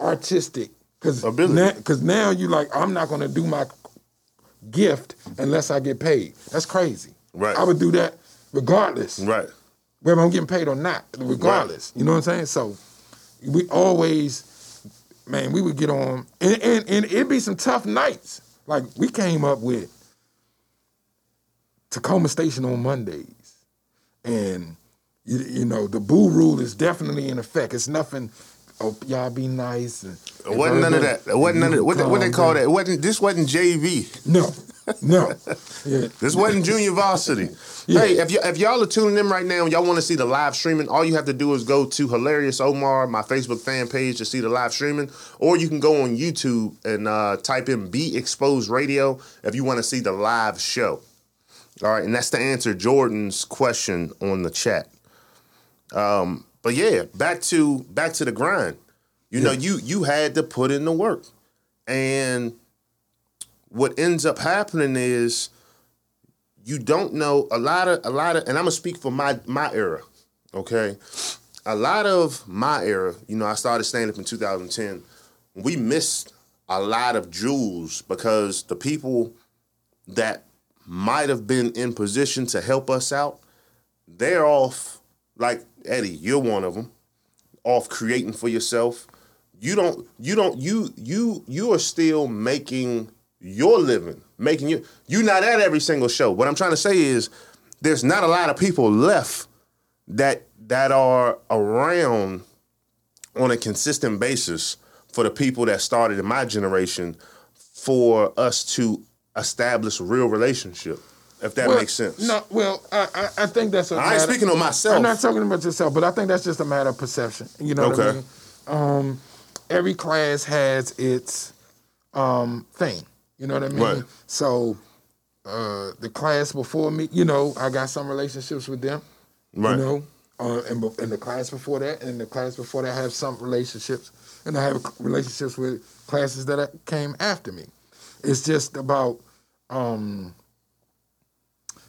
artistic because Ability. now, now you like I'm not gonna do my gift unless I get paid. That's crazy. Right. I would do that regardless Right. whether I'm getting paid or not, regardless. Right. You know what I'm saying? So we always, man, we would get on, and, and, and it'd be some tough nights. Like we came up with Takoma Station on Mondays, and you, you know the boo rule is definitely in effect. It's nothing. Oh, y'all be nice. And, It wasn't none of that. It wasn't none of that. What, they- what they call that? It wasn't. This wasn't JV. No, no. Yeah. This wasn't junior varsity. Yeah. Hey, if, y- if y'all are tuning in right now and y'all want to see the live streaming, all you have to do is go to Hilarious Omar, my Facebook fan page, to see the live streaming, or you can go on YouTube and uh, type in Be Exposed Radio if you want to see the live show. All right, and that's to answer Jordan's question on the chat. Um, but yeah, back to back to the grind. You know, you you had to put in the work, and what ends up happening is you don't know a lot of a lot of and I'm gonna speak for my my era, okay? A lot of my era, you know, I started stand up in 2010. We missed a lot of jewels because the people that might have been in position to help us out, they're off like Eddie, you're one of them, off creating for yourself. you don't you don't you you you are still making your living, making you you're not at every single show. What I'm trying to say is there's not a lot of people left that that are around on a consistent basis for the people that started in my generation for us to establish a real relationship. If that Well, makes sense. No, well, I, I, I think that's a I ain't speaking on myself. I'm not talking about yourself, but I think that's just a matter of perception. You know what I mean? Um, every class has its um, thing. You know what I mean? Right. So uh, the class before me, you know, I got some relationships with them. Right. You know, uh, and, and the class before that, and the class before that, I have some relationships, and I have relationships with classes that came after me. It's just about um,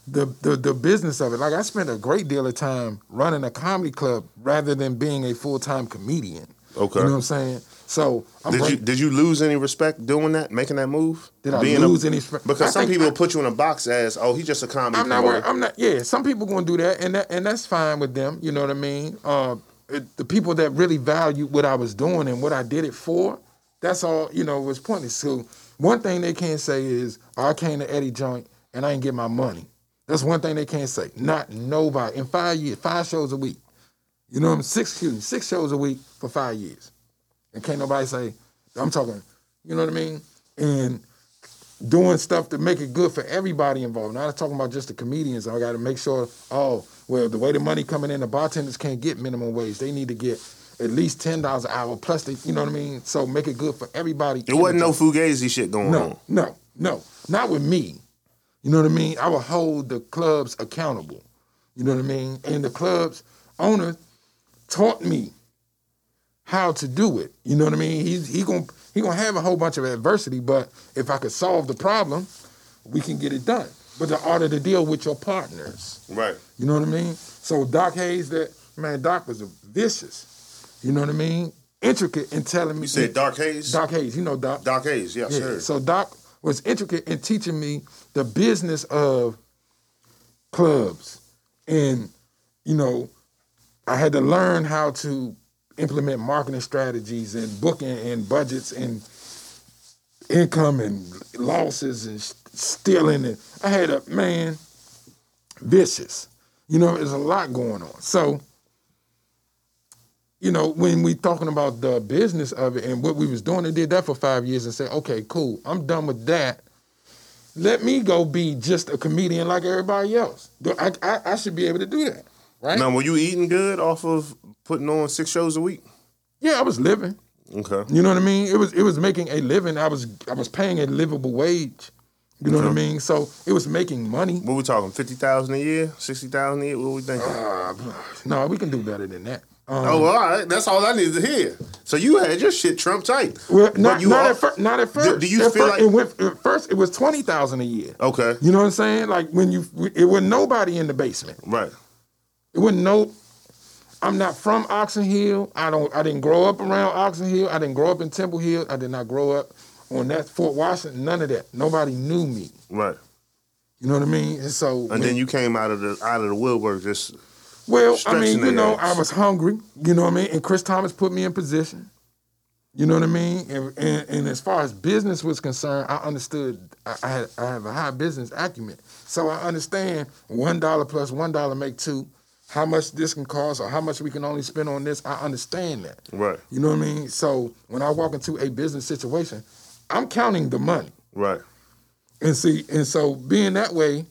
the, the the business of it. Like I spent a great deal of time running a comedy club rather than being a full time comedian. Okay. You know what I'm saying? So I'm Did bring- you did you lose any respect doing that, making that move? Did I Being lose any respect? Because I some people I- put you in a box as, oh, he's just a comedy I'm not. worried- I'm not. Yeah, some people gonna do that, and that and that's fine with them. You know what I mean? Uh, it, the people that really valued what I was doing and what I did it for, that's all. You know, was pointless. So one thing they can't say is, oh, I came to Eddie Joint and I didn't get my money. That's one thing they can't say. Not nobody in five years, five shows a week. You know what I'm six excuse me, six shows a week for five years. And can't nobody say, I'm talking, you know what I mean? And doing stuff to make it good for everybody involved. Not talking about just the comedians. I got to make sure. Oh, well, the way the money coming in, the bartenders can't get minimum wage. They need to get at least ten dollars an hour plus. They, you know what I mean? So make it good for everybody. it wasn't no fugazi shit going no, on. no, no, not with me. You know what I mean? I will hold the clubs accountable. You know what I mean? And the club's owner taught me how to do it. You know what I mean? He's he gonna he gonna have a whole bunch of adversity, but if I could solve the problem, we can get it done. But the art of the deal with your partners. Right. You know what I mean? So Doc Hayes, that man, Doc was vicious. You know what I mean? Intricate in telling me. You said Dark Haze? Doc Hayes, you know Doc. Dark Haze, yes, Yeah. sir. So Doc was intricate in teaching me the business of clubs, and you know, I had to learn how to implement marketing strategies and booking and budgets and income and losses and stealing and I had a man vicious. You know, there's a lot going on. So, you know, when we talking about the business of it and what we was doing, I did that for five years and said, okay, cool, I'm done with that. Let me go be just a comedian like everybody else. I, I, I should be able to do that, right? Now, were you eating good off of putting on six shows a week? Yeah, I was living. Okay. You know what I mean? It was it was making a living. I was I was paying a livable wage. You know what I mean? So it was making money. What we talking? Fifty thousand a year? Sixty thousand a year? What we thinking? Uh, no, we can do better than that. Um, oh, well, all right. That's all I needed to hear. So you had your shit Trump tight. well, not, you not, all- at fir- not at first. do you at feel like- it went, at first it was twenty thousand a year? Okay. You know what I'm saying? Like when you it was nobody in the basement. Right. It wasn't no. I'm not from Oxon Hill. I don't. I didn't grow up around Oxon Hill. I didn't grow up in Temple Hill. I did not grow up on that Fort Washington. None of that. Nobody knew me. Right. You know what I mean? And so And then you came out of the out of the woodwork just Well, I mean, you know, ass. I was hungry. You know what I mean? And Chris Thomas put me in position. You know what I mean? And, and, and as far as business was concerned, I understood. I, I had I have a high business acumen, so I understand one dollar plus one dollar make two. How much this can cost, or how much we can only spend on this. I understand that. right. You know what I mean? So when I walk into a business situation, I'm counting the money. Right. And see, and so being that way,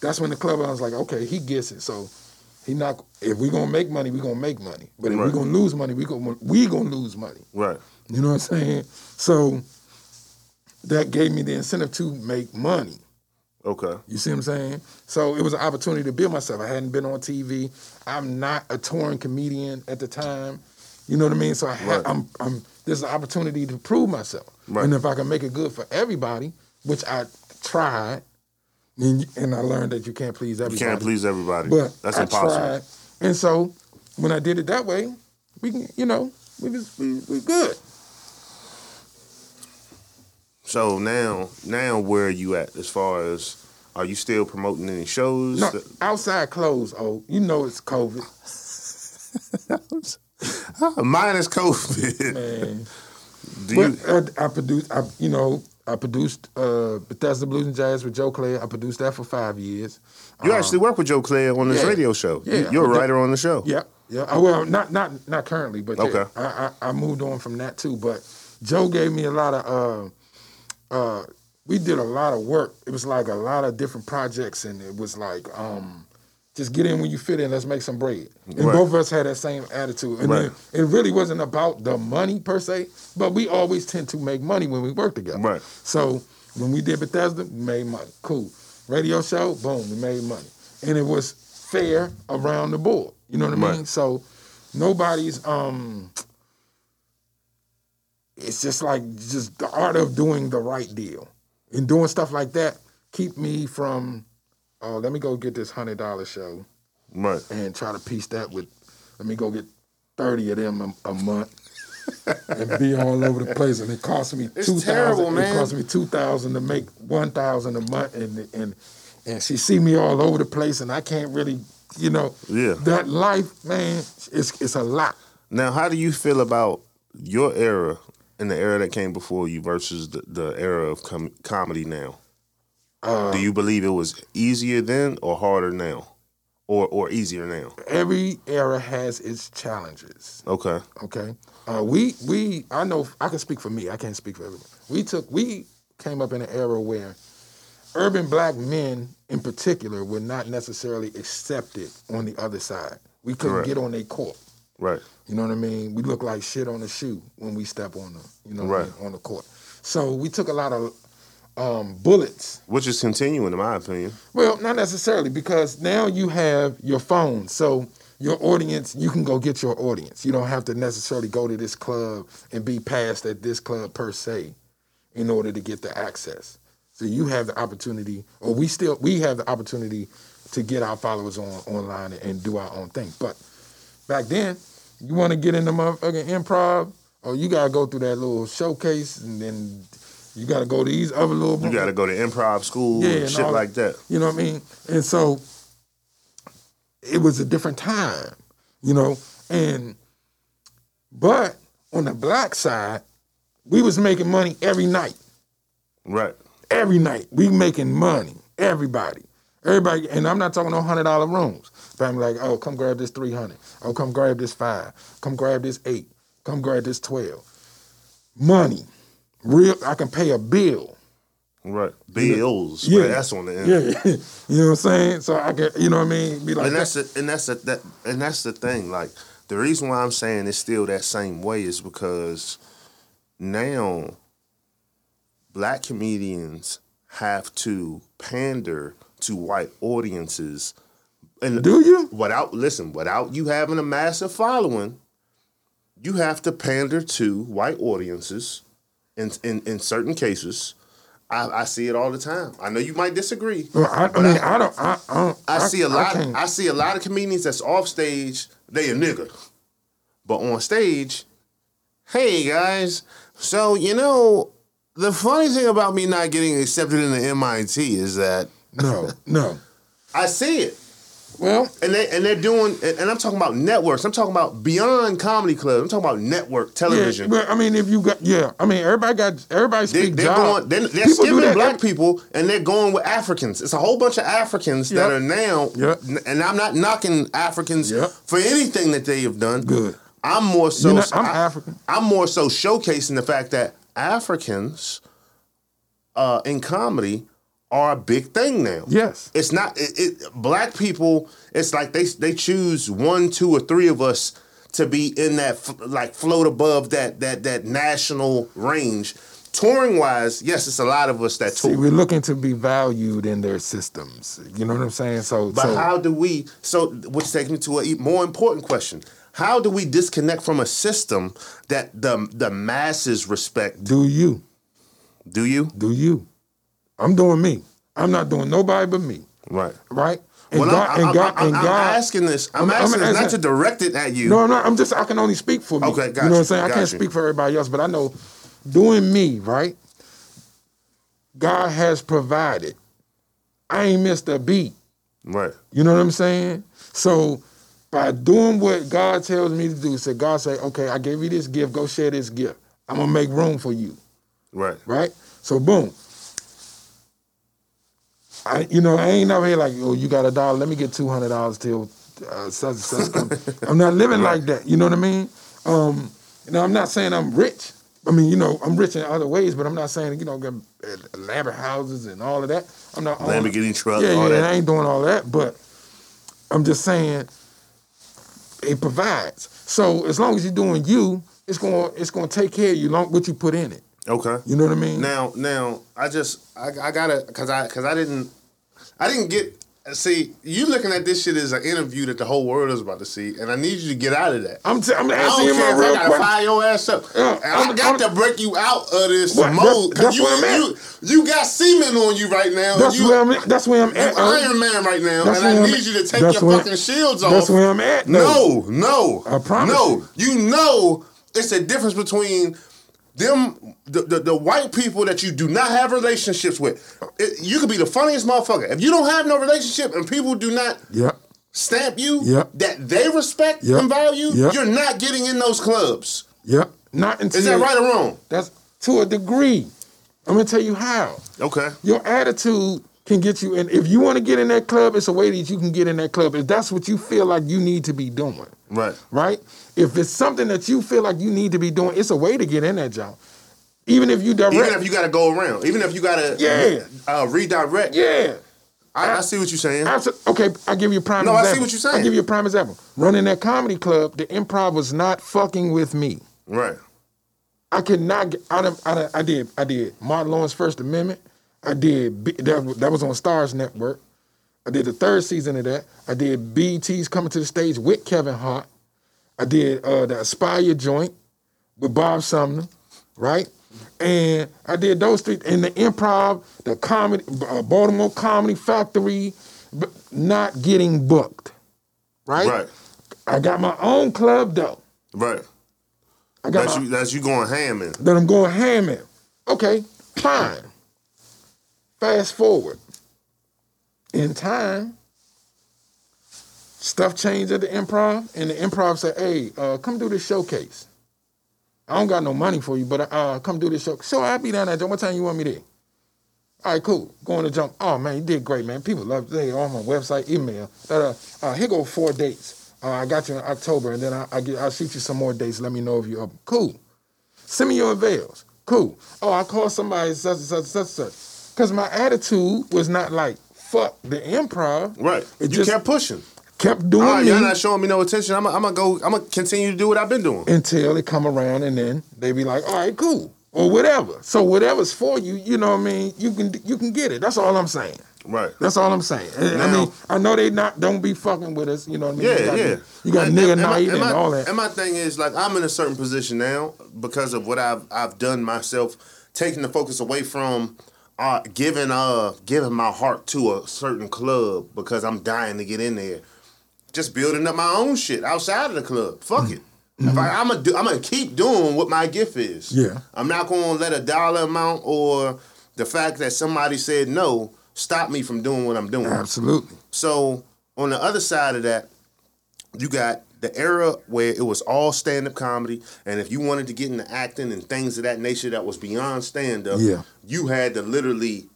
that's when the club I was like, okay, he gets it. So he not if we gonna make money, we gonna make money. But if we Right. gonna lose money, we gonna we gonna lose money. Right. You know what I'm saying? So that gave me the incentive to make money. Okay. You see what I'm saying? So it was an opportunity to build myself. I hadn't been on TV. I'm not a touring comedian at the time. You know what I mean? So I had, Right. I'm, I'm. There's an opportunity to prove myself. Right. And if I can make it good for everybody, which I tried, and, and I learned that you can't please everybody. You can't please everybody. But That's I impossible. tried, and so when I did it that way, we can, you know, we was we, we good. So now, now where are you at as far as are you still promoting any shows? No, outside clothes. Oh, you know it's COVID. Minus COVID. Man. Do you, But uh, I produce. I, you know, I produced uh, Bethesda Blues and Jazz with Joe Clair. I produced that for five years. you actually work with Joe Clair on this yeah. radio show. Yeah. You're a writer on the show. Yeah, yeah. Uh, well, not not not currently, but yeah, Okay. I, I I moved on from that too. But Joe gave me a lot of. Uh, uh, we did a lot of work. It was like a lot of different projects, and it was like, um, just get in when you fit in. Let's make some bread. And Right. both of us had that same attitude. And Right. it, really wasn't about the money per se, but we always tend to make money when we work together. Right. So when we did Bethesda, we made money. Cool. Radio show, boom, we made money. And it was fair around the board. You know what I Right. mean? So nobody's um it's just like just the art of doing the right deal. And doing stuff like that keep me from oh, let me go get this hundred dollar show Right. and try to piece that with let me go get 30 of them a, a month and be all over the place and it cost me It's 2000 terrible, it cost me 2000 to make 1000 a month and and and she see me all over the place and I can't really you know Yeah. that life man it's it's a lot Now, how do you feel about your era and the era that came before you versus the, the era of com- comedy now? Uh, do you believe it was easier then or harder now? Or, or easier now? every era has its challenges Okay. Okay. Uh, we we I know I can speak for me. I can't speak for everyone. We took we came up in an era where urban black men in particular were not necessarily accepted on the other side. We couldn't Correct. get on their court. Right. You know what I mean? We look like shit on the shoe when we step on the you know what I mean, on the court. So we took a lot of um, bullets Which is continuing, in my opinion. well, not necessarily because now you have your phone. So your audience, you can go get your audience. You don't have to necessarily go to this club and be passed at this club per se in order to get the access. So you have the opportunity, or we still we have the opportunity to get our followers on online and do our own thing. But back then, you want to get in the motherfucking improv, or you gotta go through that little showcase, and then you gotta go to these other little. You got to go to improv school Yeah, and and shit all- like that. You know what I mean? And so it was a different time, you know. And but on the black side, we was making money every night. Right. Every night. We making money. Everybody. Everybody, and I'm not talking no hundred dollar rooms. But I'm like, oh, come grab this three hundred. Oh, come grab this five. Come grab this eight. Come grab this twelve. Money, real. I can pay a bill. Right. Bills. Yeah. Yeah. That's on the end. Yeah, you know what I'm saying. So I can, you know what I mean. Be like, and that's the, and that's the, that and that's the thing. Like the reason why I'm saying it's still that same way is because now black comedians have to pander to white audiences, and do you? without listen without you having a massive following, you have to pander to white audiences. In in, in certain cases, I, I see it all the time. I know you might disagree. Well, I, I mean, I, don't. I, I don't. I, see a lot. I, see a lot of comedians that's off stage. They a nigga, but on stage, hey guys. So you know, the funny thing about me not getting accepted in the MIT is that no, no. I see it, Well, and they and they're doing. And I'm talking about networks. I'm talking about beyond comedy clubs. I'm talking about network yeah. television. Well, I mean, if you got, yeah. I mean, everybody got. Everybody They, speak they're job. going. They're, they're skipping black every- people and they're going with Africans. It's a whole bunch of Africans that are now. Yep. And I'm not knocking Africans Yep. for anything that they have done. Good. I'm more so. Know, I'm I- African. I'm more so showcasing the fact that Africans, uh, in comedy, are a big thing now. Yes. It's not it, it, black people. It's like they they choose one, two, or three of us to be in that like float above that that that national range. Touring wise, yes, it's a lot of us that See, tour. we're looking to be valued in their systems. You know what I'm saying? So, But so how do we? So, which takes me to a more important question: How do we disconnect from a system that the the masses respect? do you? Do you? Do you? I'm doing me. I'm not doing nobody but me. Right. Right? And Well, God, I'm, and I'm, God, I'm, and I'm God. asking this. I'm, I'm- I'm asking this not asking- to direct it at you. No, I'm not. I'm just. I can only speak for me. Okay, got you know what I'm saying? I can't you. speak for everybody else, but I know doing me right. God has provided. I ain't missed a beat. Right. You know what I'm saying? So by doing what God tells me to do, say God say, okay, I gave you this gift, go share this gift. I'm gonna make room for you, Right. right? So boom. I, you know, I ain't never here like, oh, you got a dollar, let me get two hundred dollars till uh, such and such. I'm not living like that. You know what I mean? Um, you know, I'm not saying I'm rich. I mean, you know, I'm rich in other ways, but I'm not saying you know, get uh, elaborate houses and all of that. I'm not Lamborghini truck, Yeah, all yeah, that. I ain't doing all that, but I'm just saying it provides. So as long as you're doing you, it's going to it's going to take care of you long what you put in it. Okay. You know what I mean? Now, now, I just, I, I gotta, cause I, cause I didn't, I didn't get. See, you looking at this shit as an interview that the whole world is about to see, and I need you to get out of that. I'm t- I'm asking you my if I gotta question. fire your ass up. And I'm- I got I'm- to break you out of this What? mode. That's- 'cause that's you, where I'm at. you, you got semen on you right now. That's you, where I'm at. That's where I'm you at. uh, Iron Man right now, That's and I I'm need at. you to take your where- fucking shields off. That's where I'm at. No, no. I promise No, you know it's a difference between them, the, the, the white people that you do not have relationships with. It- you could be the funniest motherfucker. If you don't have no relationship and people do not Yep. stamp you Yep. that they respect Yep. and value, you're not getting in those clubs. Yep. Not until Is that right or wrong? That's to a degree. I'm gonna tell you how. Okay. Your attitude can get you in. If you want to get in that club, it's a way that you can get in that club. If that's what you feel like you need to be doing, Right. right? If it's something that you feel like you need to be doing, it's a way to get in that job. Even if you direct, Even if you got to go around, even if you got to Yeah. uh, redirect. yeah. I, I see what you're saying. Okay, I give you a prime No, I see what you're saying. I give you a prime example. Running that comedy club, the improv was not fucking with me. right. I could not get. I, I, did. I did Martin Lawrence First Amendment. I did. That, was- that was on Starz Network. I did the third season of that. I did BET's Coming to the Stage with Kevin Hart. I did uh, the Aspire joint with Bob Sumner, right? And I did those three in the improv, the comedy, uh, Baltimore Comedy Factory, but not getting booked, right? Right. I got my own club though. Right. I got That's my, you. That's you going ham in. that I'm going ham in. Okay, fine. Fast forward. In time, stuff changed at the improv, and the improv said, hey, uh, come do this showcase. I don't got no money for you, but uh, come do this show. So I'll be down there. What time you want me there? All right, cool. Going to jump. Oh man, you did great, man. People love it. They on my website, email. Uh, uh, here go four dates. Uh, I got you in October, and then I, I get, I'll shoot you some more dates. Let me know if you're up. Cool. Send me your avails. Cool. Oh, I call somebody such and such such such. Because my attitude was not like fuck the improv. Right. It you just kept pushing. Kept doing All right, me y'all not showing me no attention. I'm gonna go. I'm gonna continue to do what I've been doing. until they come around, and then they be like, all right, cool, or whatever. So whatever's for you, you know what I mean. You can you can get it. That's all I'm saying. Right. That's all I'm saying. I- I mean, I know they not don't be fucking with us. You know what I mean? Yeah, you got, yeah. You got And- nigga and night and and, my- all that. And my thing is, like, I'm in a certain position now because of what I've I've done myself, taking the focus away from uh, giving uh giving my heart to a certain club because I'm dying to get in there. Just building up my own shit outside of the club. Fuck it. If I, I'm gonna do, I'm gonna keep doing what my gift is. Mm-hmm. Yeah. I'm not gonna let a dollar amount or the fact that somebody said no stop me from doing what I'm doing. Absolutely. So on the other side of that, you got the era where it was all stand up comedy, and if you wanted to get into acting and things of that nature that was beyond stand up, Yeah. you had to literally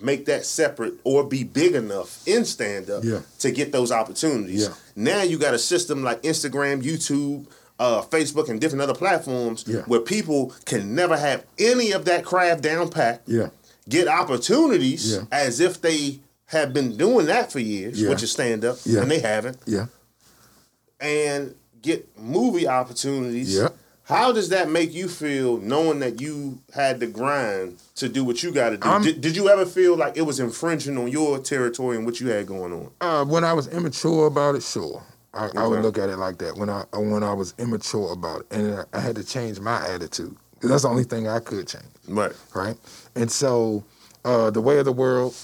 make that separate or be big enough in stand up Yeah. to get those opportunities. Yeah. Now you got a system like Instagram, YouTube, uh, Facebook, and different other platforms Yeah. where people can never have any of that craft down pat Yeah. get opportunities as if they have been doing that for years, which is stand up, and they haven't, Yeah. and get movie opportunities. Yeah. How does that make you feel knowing that you had to grind to do what you got to do? Did, did you ever feel like it was infringing on your territory and what you had going on? Uh, when I was immature about it, sure. I, I would look at it like that. When I when I was immature about it, and I had to change my attitude. That's the only thing I could change. Right. right? And so, uh, the way of the world,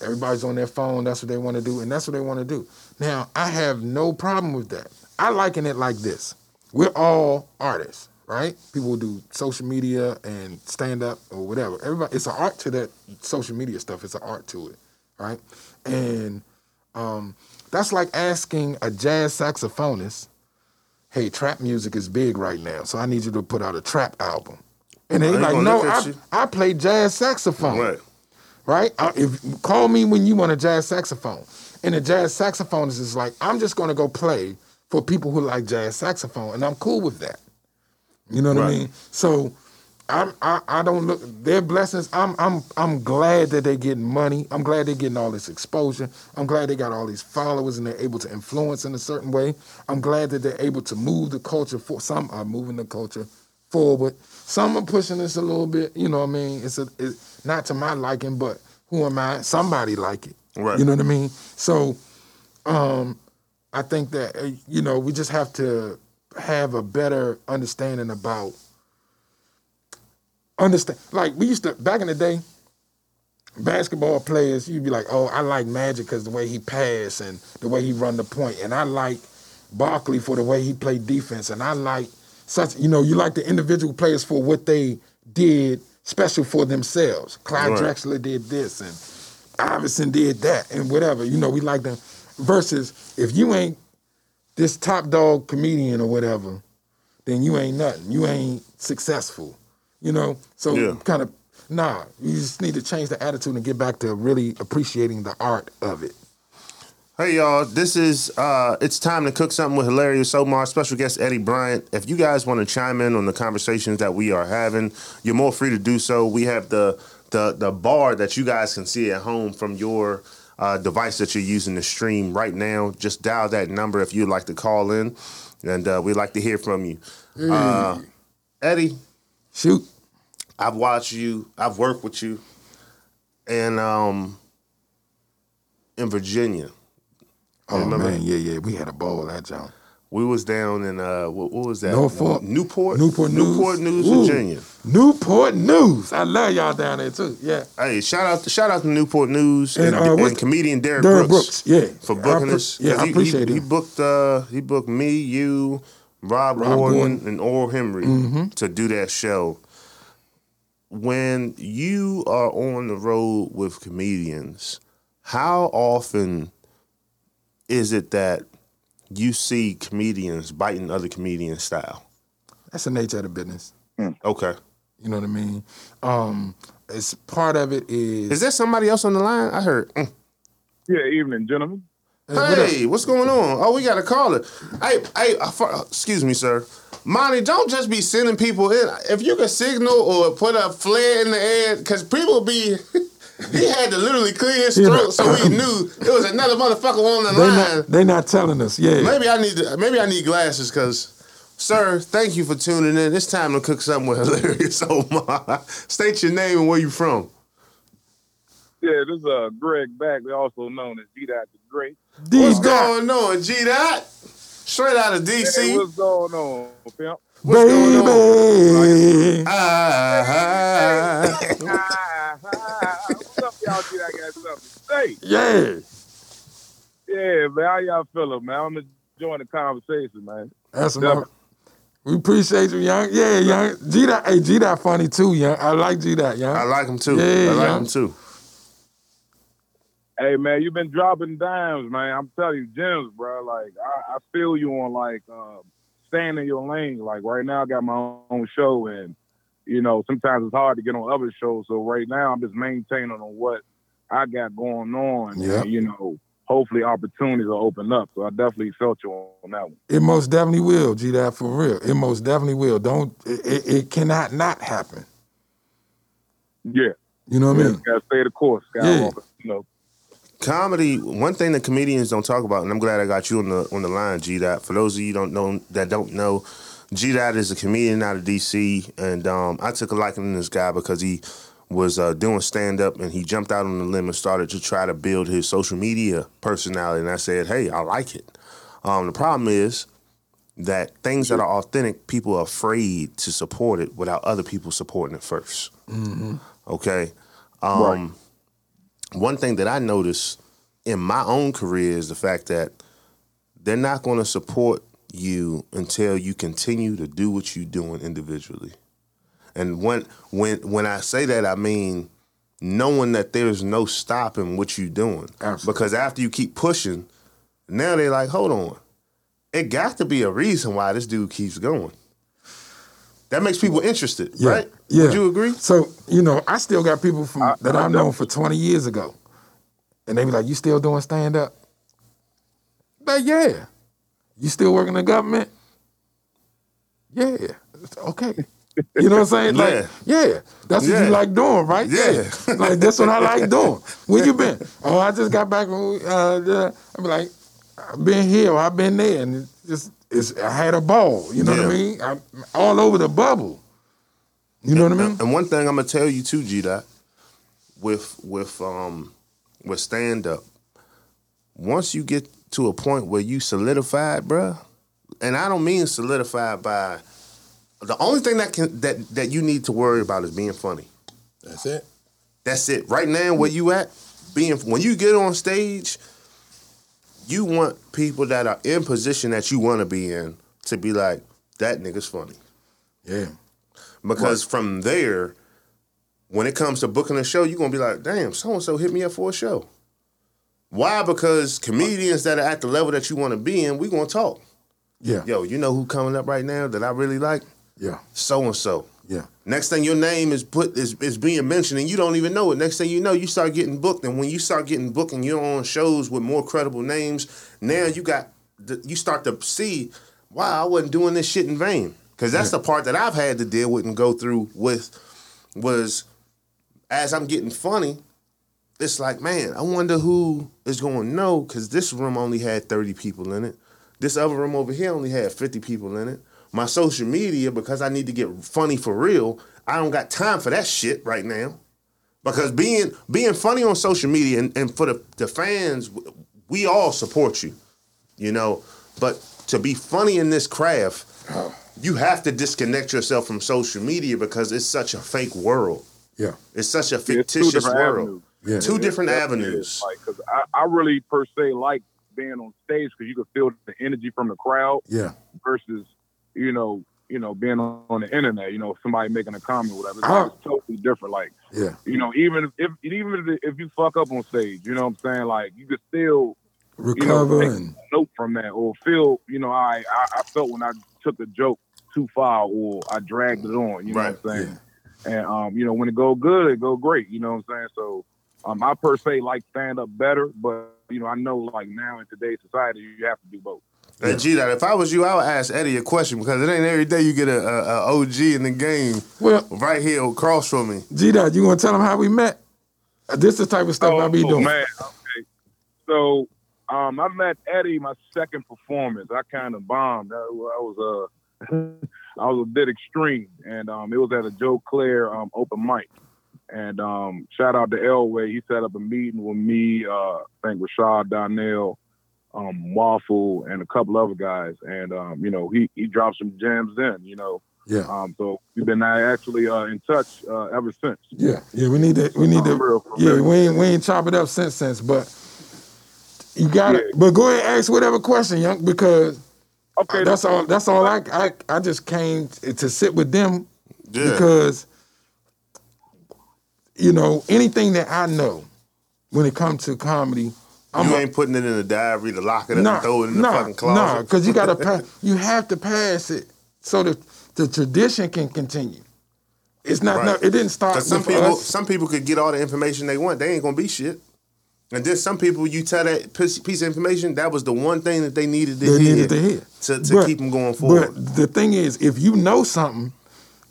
everybody's on their phone. That's what they want to do, and that's what they want to do. Now, I have no problem with that. I liken it like this: we're all artists, right? People do social media and stand up or whatever. Everybody, it's an art to that social media stuff. It's an art to it, right? And um, that's like asking a jazz saxophonist, "Hey, trap music is big right now, so I need you to put out a trap album." And they I like, "No, I. I play jazz saxophone." Right. right? Uh, if call me when you want a jazz saxophone, and the jazz saxophonist is like, I'm just gonna go play for people who like jazz saxophone, and I'm cool with that. You know what I mean? So. I'm, I, I don't look their blessings. I'm I'm I'm glad that they're getting money. I'm glad they're getting all this exposure. I'm glad they got all these followers and they're able to influence in a certain way. I'm glad that they're able to move the culture for some are moving the culture forward. Some are pushing this a little bit. You know what I mean? It's a it's not to my liking, but who am I? Somebody like it. Right. You know what I mean? So, um, I think that uh, you know we just have to have a better understanding about understand. Like we used to back in the day, basketball players, you'd be like, "Oh, I like Magic because the way he passed and the way he run the point, and I like Barkley for the way he played defense, and I like such. You know, you like the individual players for what they did special for themselves. Clyde Right. Drexler did this, and Iverson did that, and whatever. You know, we like them. Versus if you ain't this top dog comedian or whatever, then you ain't nothing. You ain't successful. You know? So Yeah. kind of nah, you just need to change the attitude and get back to really appreciating the art of it. Hey y'all, this is uh it's time to cook something with hilarious Omar, special guest Eddie Bryant. If you guys want to chime in on the conversations that we are having, you're more free to do so. We have the the the bar that you guys can see at home from your uh, device that you're using to stream right now. Just dial that number if you'd like to call in, and uh, we'd like to hear from you. Uh, Eddie, Shoot. I've watched you. I've worked with you, and um, in Virginia. Oh man, yeah, yeah. We had a ball that John. We was down in uh, what, what was that? Norfolk. Newport, Newport News. Newport News, Ooh. Virginia. Newport News. I love y'all down there too. Yeah. Hey, shout out to shout out to Newport News and, And, uh, and, comedian Derek, Derek Brooks, Brooks, yeah. for booking us. Yeah, I he, appreciate he, him. He booked uh, he booked me, you, Rob, Rob Gordon, Gordon. Mm-hmm. and Oral Henry to do that show. When you are on the road with comedians, how often is it that you see comedians biting other comedians' style? That's the nature of the business. Okay. You know what I mean? Um, it's part of it is, Is there somebody else on the line? I heard. mm. Yeah, evening, gentlemen. Hey, what what's going on? Oh, we got a caller. Hey, hey, uh, for- uh, excuse me, sir. Monty, don't just be sending people in. If you can signal or put a flare in the air, because people be. he had to literally clear his You know- throat so we knew there was another motherfucker on the they line. not they not telling us. Yeah. Maybe I need to, maybe I need glasses because, sir, thank you for tuning in. It's time to cook something with hilarious Omar. State your name and where you from. Yeah, this is uh, Greg Bagley, also known as D Dot the Great. D What's dot, going on, G Dot? Straight out of Hey, DC. what's going on, pimp? What's going on? baby. What's up, y'all? D Dot got something to say. Yeah. Yeah, man, how y'all feeling, man? I'm enjoying the conversation, man. That's Yeah. enough. We appreciate you, young. Yeah, young. G dot. Hey, G dot funny too, young. I like G dot, young. I like him too. Yeah, I like yeah. him too. Hey, man, you've been dropping dimes, man. I'm telling you, gems, bro. Like, I, I feel you on, like, uh, staying in your lane. Like, right now, I got my own show, and, you know, sometimes it's hard to get on other shows. So, right now, I'm just maintaining on what I got going on. Yeah. And, you know, hopefully opportunities will open up. So, I definitely felt you on that one. It most definitely will, G dot for real. It most definitely will. Don't. It, it, it cannot not happen. Yeah. You know what I mean? Gotta stay the course, Skywalker. You know, Comedy. One thing that comedians don't talk about, and I'm glad I got you on the on the line, G Dot. For those of you don't know that don't know, G Dot is a comedian out of DC, and um, I took a liking to this guy because he was uh, doing stand up and he jumped out on the limb and started to try to build his social media personality. And I said, hey, I like it. Um, the problem is that things that are authentic, people are afraid to support it without other people supporting it 1st Okay. Um, Right. One thing that I noticed in my own career is the fact that they're not going to support you until you continue to do what you're doing individually. And when when when I say that, I mean knowing that there's no stopping what you're doing. Absolutely. Because after you keep pushing, Now they're like, hold on. It got to be a reason why this dude keeps going. That makes people interested, Yeah. right? Yeah. Would you agree? So, you know, I still got people from I- that I I've known for 20 years ago. And they be like, You still doing stand up? Like, yeah. You still working the government? Yeah. Okay. You know what I'm saying? Like, yeah. That's what Yeah. you like doing, right? Yeah. like that's what I like doing. Where you been? Oh, I just got back from uh the, I be like, I've been here, or I've been there, and it's just it's I had a ball. You know what I mean? I'm all over the bubble. You know what I mean? And one thing I'm gonna tell you too, G Dot, with with um with stand up, once you get to a point where you solidified, bruh, and I don't mean solidified by the only thing that can that that you need to worry about is being funny. That's it. That's it. Right now, where you at, being when you get on stage, you want people that are in position that you want to be in to be like, that nigga's funny. Yeah. Because from there, when it comes to booking a show, you're gonna be like, damn, so and so hit me up for a show. Why? Because comedians that are at the level that you want to be in, we gonna talk. Yeah. Yo, you know who coming up right now that I really like? Yeah. So and so. Yeah. Next thing your name is put is, is being mentioned and you don't even know it. Next thing you know, you start getting booked. And when you start getting booked and you're on shows with more credible names, now you got the, you start to see, wow, I wasn't doing this shit in vain. Because that's the part that I've had to deal with and go through with was as I'm getting funny, it's like, man, I wonder who is going to know because this room only had 30 people in it. This other room over here only had 50 people in it. My social media, because I need to get funny for real, I don't got time for that shit right now. Because being being funny on social media and, and for the, the fans, we all support you, you know. But to be funny in this craft, oh. you have to disconnect yourself from social media because it's such a fake world. Yeah. It's such a Yeah, it's two fictitious different world. avenues. Yeah. Two different avenues. Like, cause I, I really per se like being on stage because you can feel the energy from the crowd Yeah. versus, you know, you know, being on, the internet. You know, somebody making a comment, or whatever. It's, Ah. like, it's totally different. Like, Yeah. you know, even if, even if, you fuck up on stage, you know what I'm saying? Like, you could still Recover take and note from that, or feel, you know, I, I I felt when I took a joke too far, or I dragged it on. You know Right. what I'm saying? And um, you know, when it go good, it go great. You know what I'm saying? So um, I per se like stand up better, but you know, I know like now in today's society, you have to do both. Hey, G, that if I was you, I would ask Eddie a question because it ain't every day you get a, a, a OG in the game well, right here across from me. G Dot, you want to tell him how we met? This is the type of stuff I be Oh, doing. man, okay. So um, I met Eddie my second performance. I kind of bombed. I, I was uh, I was a bit extreme, and um, it was at a Joe Clair um, open mic. And um, shout out to Elway. He set up a meeting with me, uh, I think Rashad Donnell, um, Waffle, and a couple other guys. And um, you know, he he dropped some gems then. You know, Yeah. um, so we've been uh, actually uh, in touch uh, ever since. Yeah. Yeah. We need to. We need For to. real, for Yeah. real. We ain't. We ain't chop it up since since. But you got it. Yeah. But go ahead and ask whatever question, young, because Okay, that's all. That's all. I I I just came to sit with them Yeah. because you know anything that I know when it comes to comedy. I'm you ain't putting it in a diary to lock it up Nah, and throw it in the nah, fucking closet. Nah, because you gotta pass. You have to pass it so that the tradition can continue. It's not. Right. No, it didn't start some people, us. some people could get all the information they want. They ain't gonna be shit. And then some people, you tell that piece piece of information, that was the one thing that they needed to They hear needed to hear to, to But- keep them going forward. But the thing is, if you know something,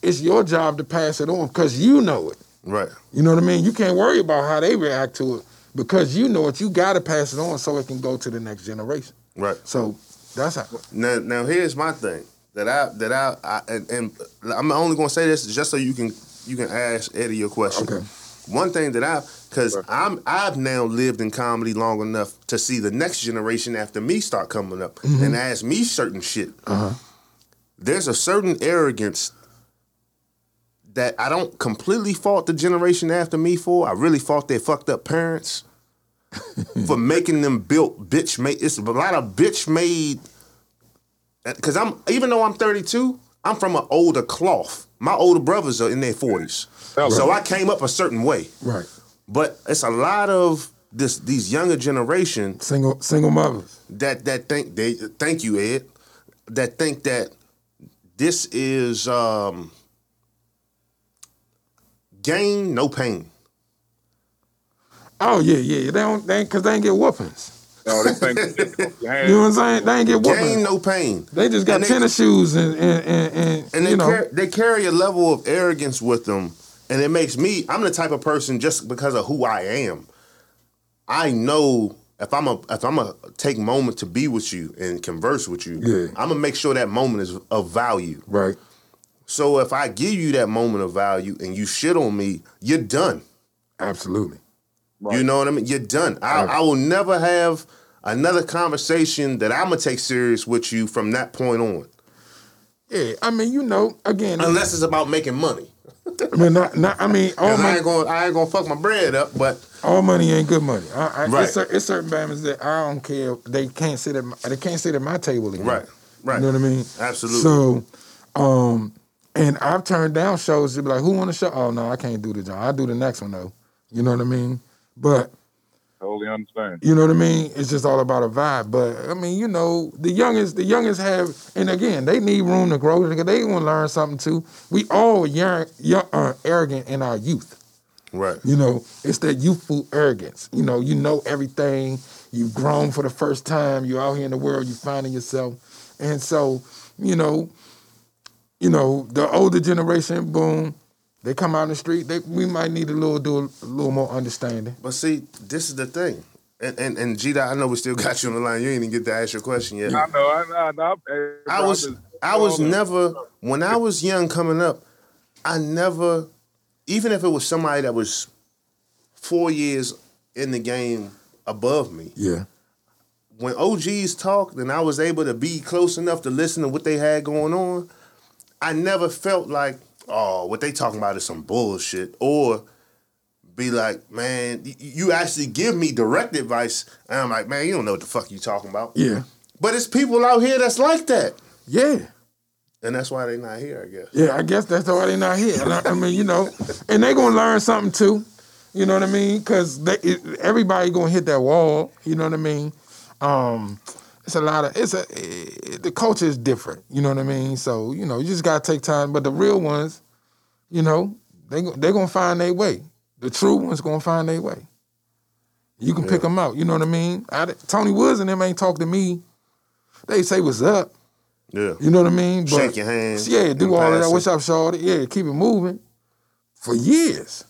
it's your job to pass it on because you know it. Right. You know what I mean? You can't worry about how they react to it because you know it. You got to pass it on so it can go to the next generation. Right. So that's how. Now, now here's my thing that I that I, I and, and I'm only gonna say this just so you can you can ask Eddie your question. Okay. One thing that I because I'm I've now lived in comedy long enough to see the next generation after me start coming up and ask me certain shit. Uh-huh. There's a certain arrogance that I don't completely fault the generation after me for. I really fault their fucked up parents for making them built bitch made. It's a lot of bitch made. Because I'm even though I'm 32, I'm from an older cloth. My older brothers are in their 40s, Hello. so I came up a certain way. Right. But it's a lot of this these younger generation Single single mothers. that that think they thank you Ed that think that this is um gain no pain. Oh yeah, yeah. They don't they cause they ain't get whoopings. No, they think You know what I'm saying? They ain't get whoopings. Gain no pain. They just got And they- tennis shoes and and and, and, and they you know. car- they carry a level of arrogance with them, and it makes me. I'm the type of person just because of who I am. I know if I'm a if I'm a take moment to be with you and converse with you, Yeah. I'm gonna make sure that moment is of value. right. So if I give you that moment of value and you shit on me, you're done. Absolutely. You know what I mean? You're done. I, I will never have another conversation that I'm gonna take serious with you from that point on, Yeah. I mean, you know, again, unless it's about making money. I mean, not, not, I mean, all 'Cause I ain't gonna I ain't gonna fuck my bread up, but all money ain't good money. I, I, Right. it's, it's certain Bama's that I don't care. They can't sit at my, they can't sit at my table again. Right, right. You know what I mean? Absolutely. So, um, and I've turned down shows to be like, who want to show? Oh no, I can't do the job. I do the next one though. You know what I mean? But totally understand. you know what I mean? It's just all about a vibe. But I mean, you know, the youngest, the youngest have, and again, they need room to grow because they want to learn something too. We all young, young, uh, arrogant in our youth. right. You know, it's that youthful arrogance. You know, you know everything. You've grown for the first time. You're out here in the world. You're finding yourself, and so you know, you know, the older generation, boom, they come out in the street. They we might need a little do a, little more understanding. But see, this is the thing. And and and I know we still got you on the line. You ain't even get to ask your question yet. I know. I know. I, know. I was I was never when I was young coming up, I never even if it was somebody that was four years in the game above me, Yeah, when OGs talked and I was able to be close enough to listen to what they had going on, I never felt like, oh, what they talking about is some bullshit. Or be like, man, you actually give me direct advice. And I'm like, man, you don't know what the fuck you talking about. yeah, But it's people out here that's like that. yeah. And that's why they not here, I guess. Yeah, I guess that's why they're not here. I, I mean, you know, and they gonna learn something too. You know what I mean? Because everybody gonna hit that wall. You know what I mean? Um, it's a lot of it's a it, the culture is different. You know what I mean? So you know, you just gotta take time. But the real ones, you know, they they gonna find their way. The true ones gonna find their way. You can pick them out. You know what I mean? I, Tony Woods and them ain't talk to me. They say what's up. Yeah. You know what I mean? But, Shake your hand Yeah, do all of that. What's up, Shorty? Yeah, keep it moving. For years.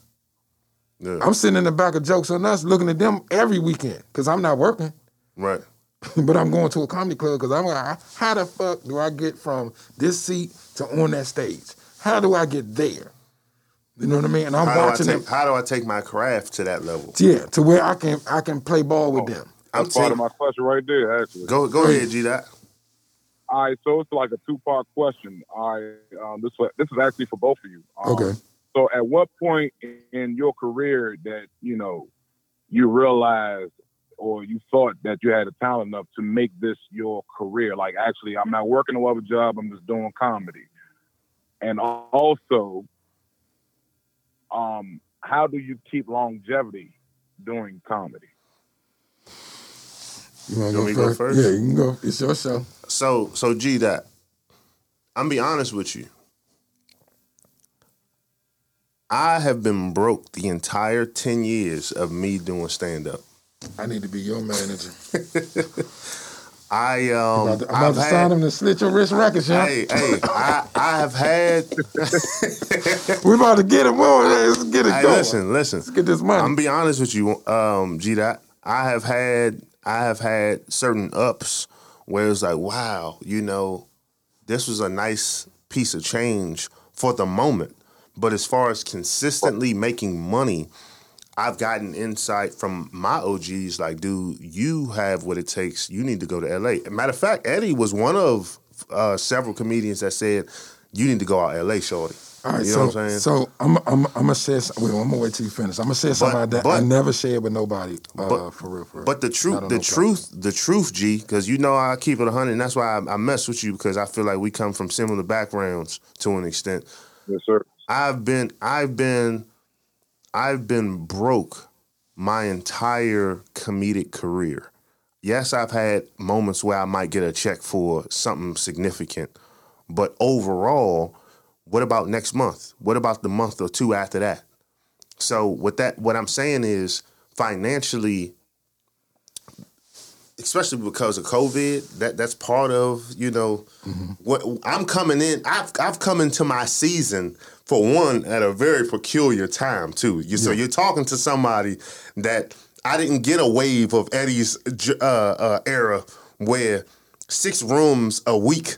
Yeah. I'm sitting in the back of Jokes on Us looking at them every weekend because I'm not working. right. but I'm going to a comedy club because I'm like, how the fuck do I get from this seat to on that stage? How do I get there? You know what I mean? And I'm How watching take, them. how do I take my craft to that level? Yeah, to where I can I can play ball with them. I'm That's part of my question right there, actually. go go ahead, G Dot. All right, so it's like a two part question. All right, um, this wa- this is actually for both of you. Um, Okay. So, at what point in your career that you know you realized or you thought that you had a talent enough to make this your career? Like, actually, I'm not working no other job. I'm just doing comedy. And also, um, how do you keep longevity doing comedy? You want You want me to go first? Yeah, you can go. It's your show. So so G that I'm be honest with you. I have been broke the entire 10 years of me doing stand up. I need to be your manager. I I'm um about to, I'm about to had- sign him to slit your wrist records, y'all. Hey, hey, I, I have had We about to get him on. Let's get it Hey, going. listen, listen. Let's get this money. I'm be honest with you, um, G Dot. I have had I have had certain ups where it's like, wow, you know, this was a nice piece of change for the moment. But as far as consistently making money, I've gotten insight from my OGs like, dude, you have what it takes. You need to go to LA. Matter of fact, Eddie was one of uh, several comedians that said, you need to go out LA, shorty. All right, you know so, what I'm saying? So I'm I'm I'm gonna say some- Wait, I'm gonna wait till you finish. I'm gonna say something about that I but- never shared with nobody. Uh, But- for real, for real. But the truth, the no truth, the truth, G, because you know I keep it hundred, and that's why I, I mess with you because I feel like we come from similar backgrounds to an extent. Yes, sir. I've been, I've been, I've been broke my entire comedic career. Yes, I've had moments where I might get a check for something significant, but overall, what about next month? What about the month or two after that? So what that what I'm saying is financially especially because of COVID, that that's part of you know mm-hmm. what I'm coming in. I've I've come into my season for one at a very peculiar time too. You so you're talking to somebody that I didn't get a wave of Eddie's uh, uh, era where six rooms a week.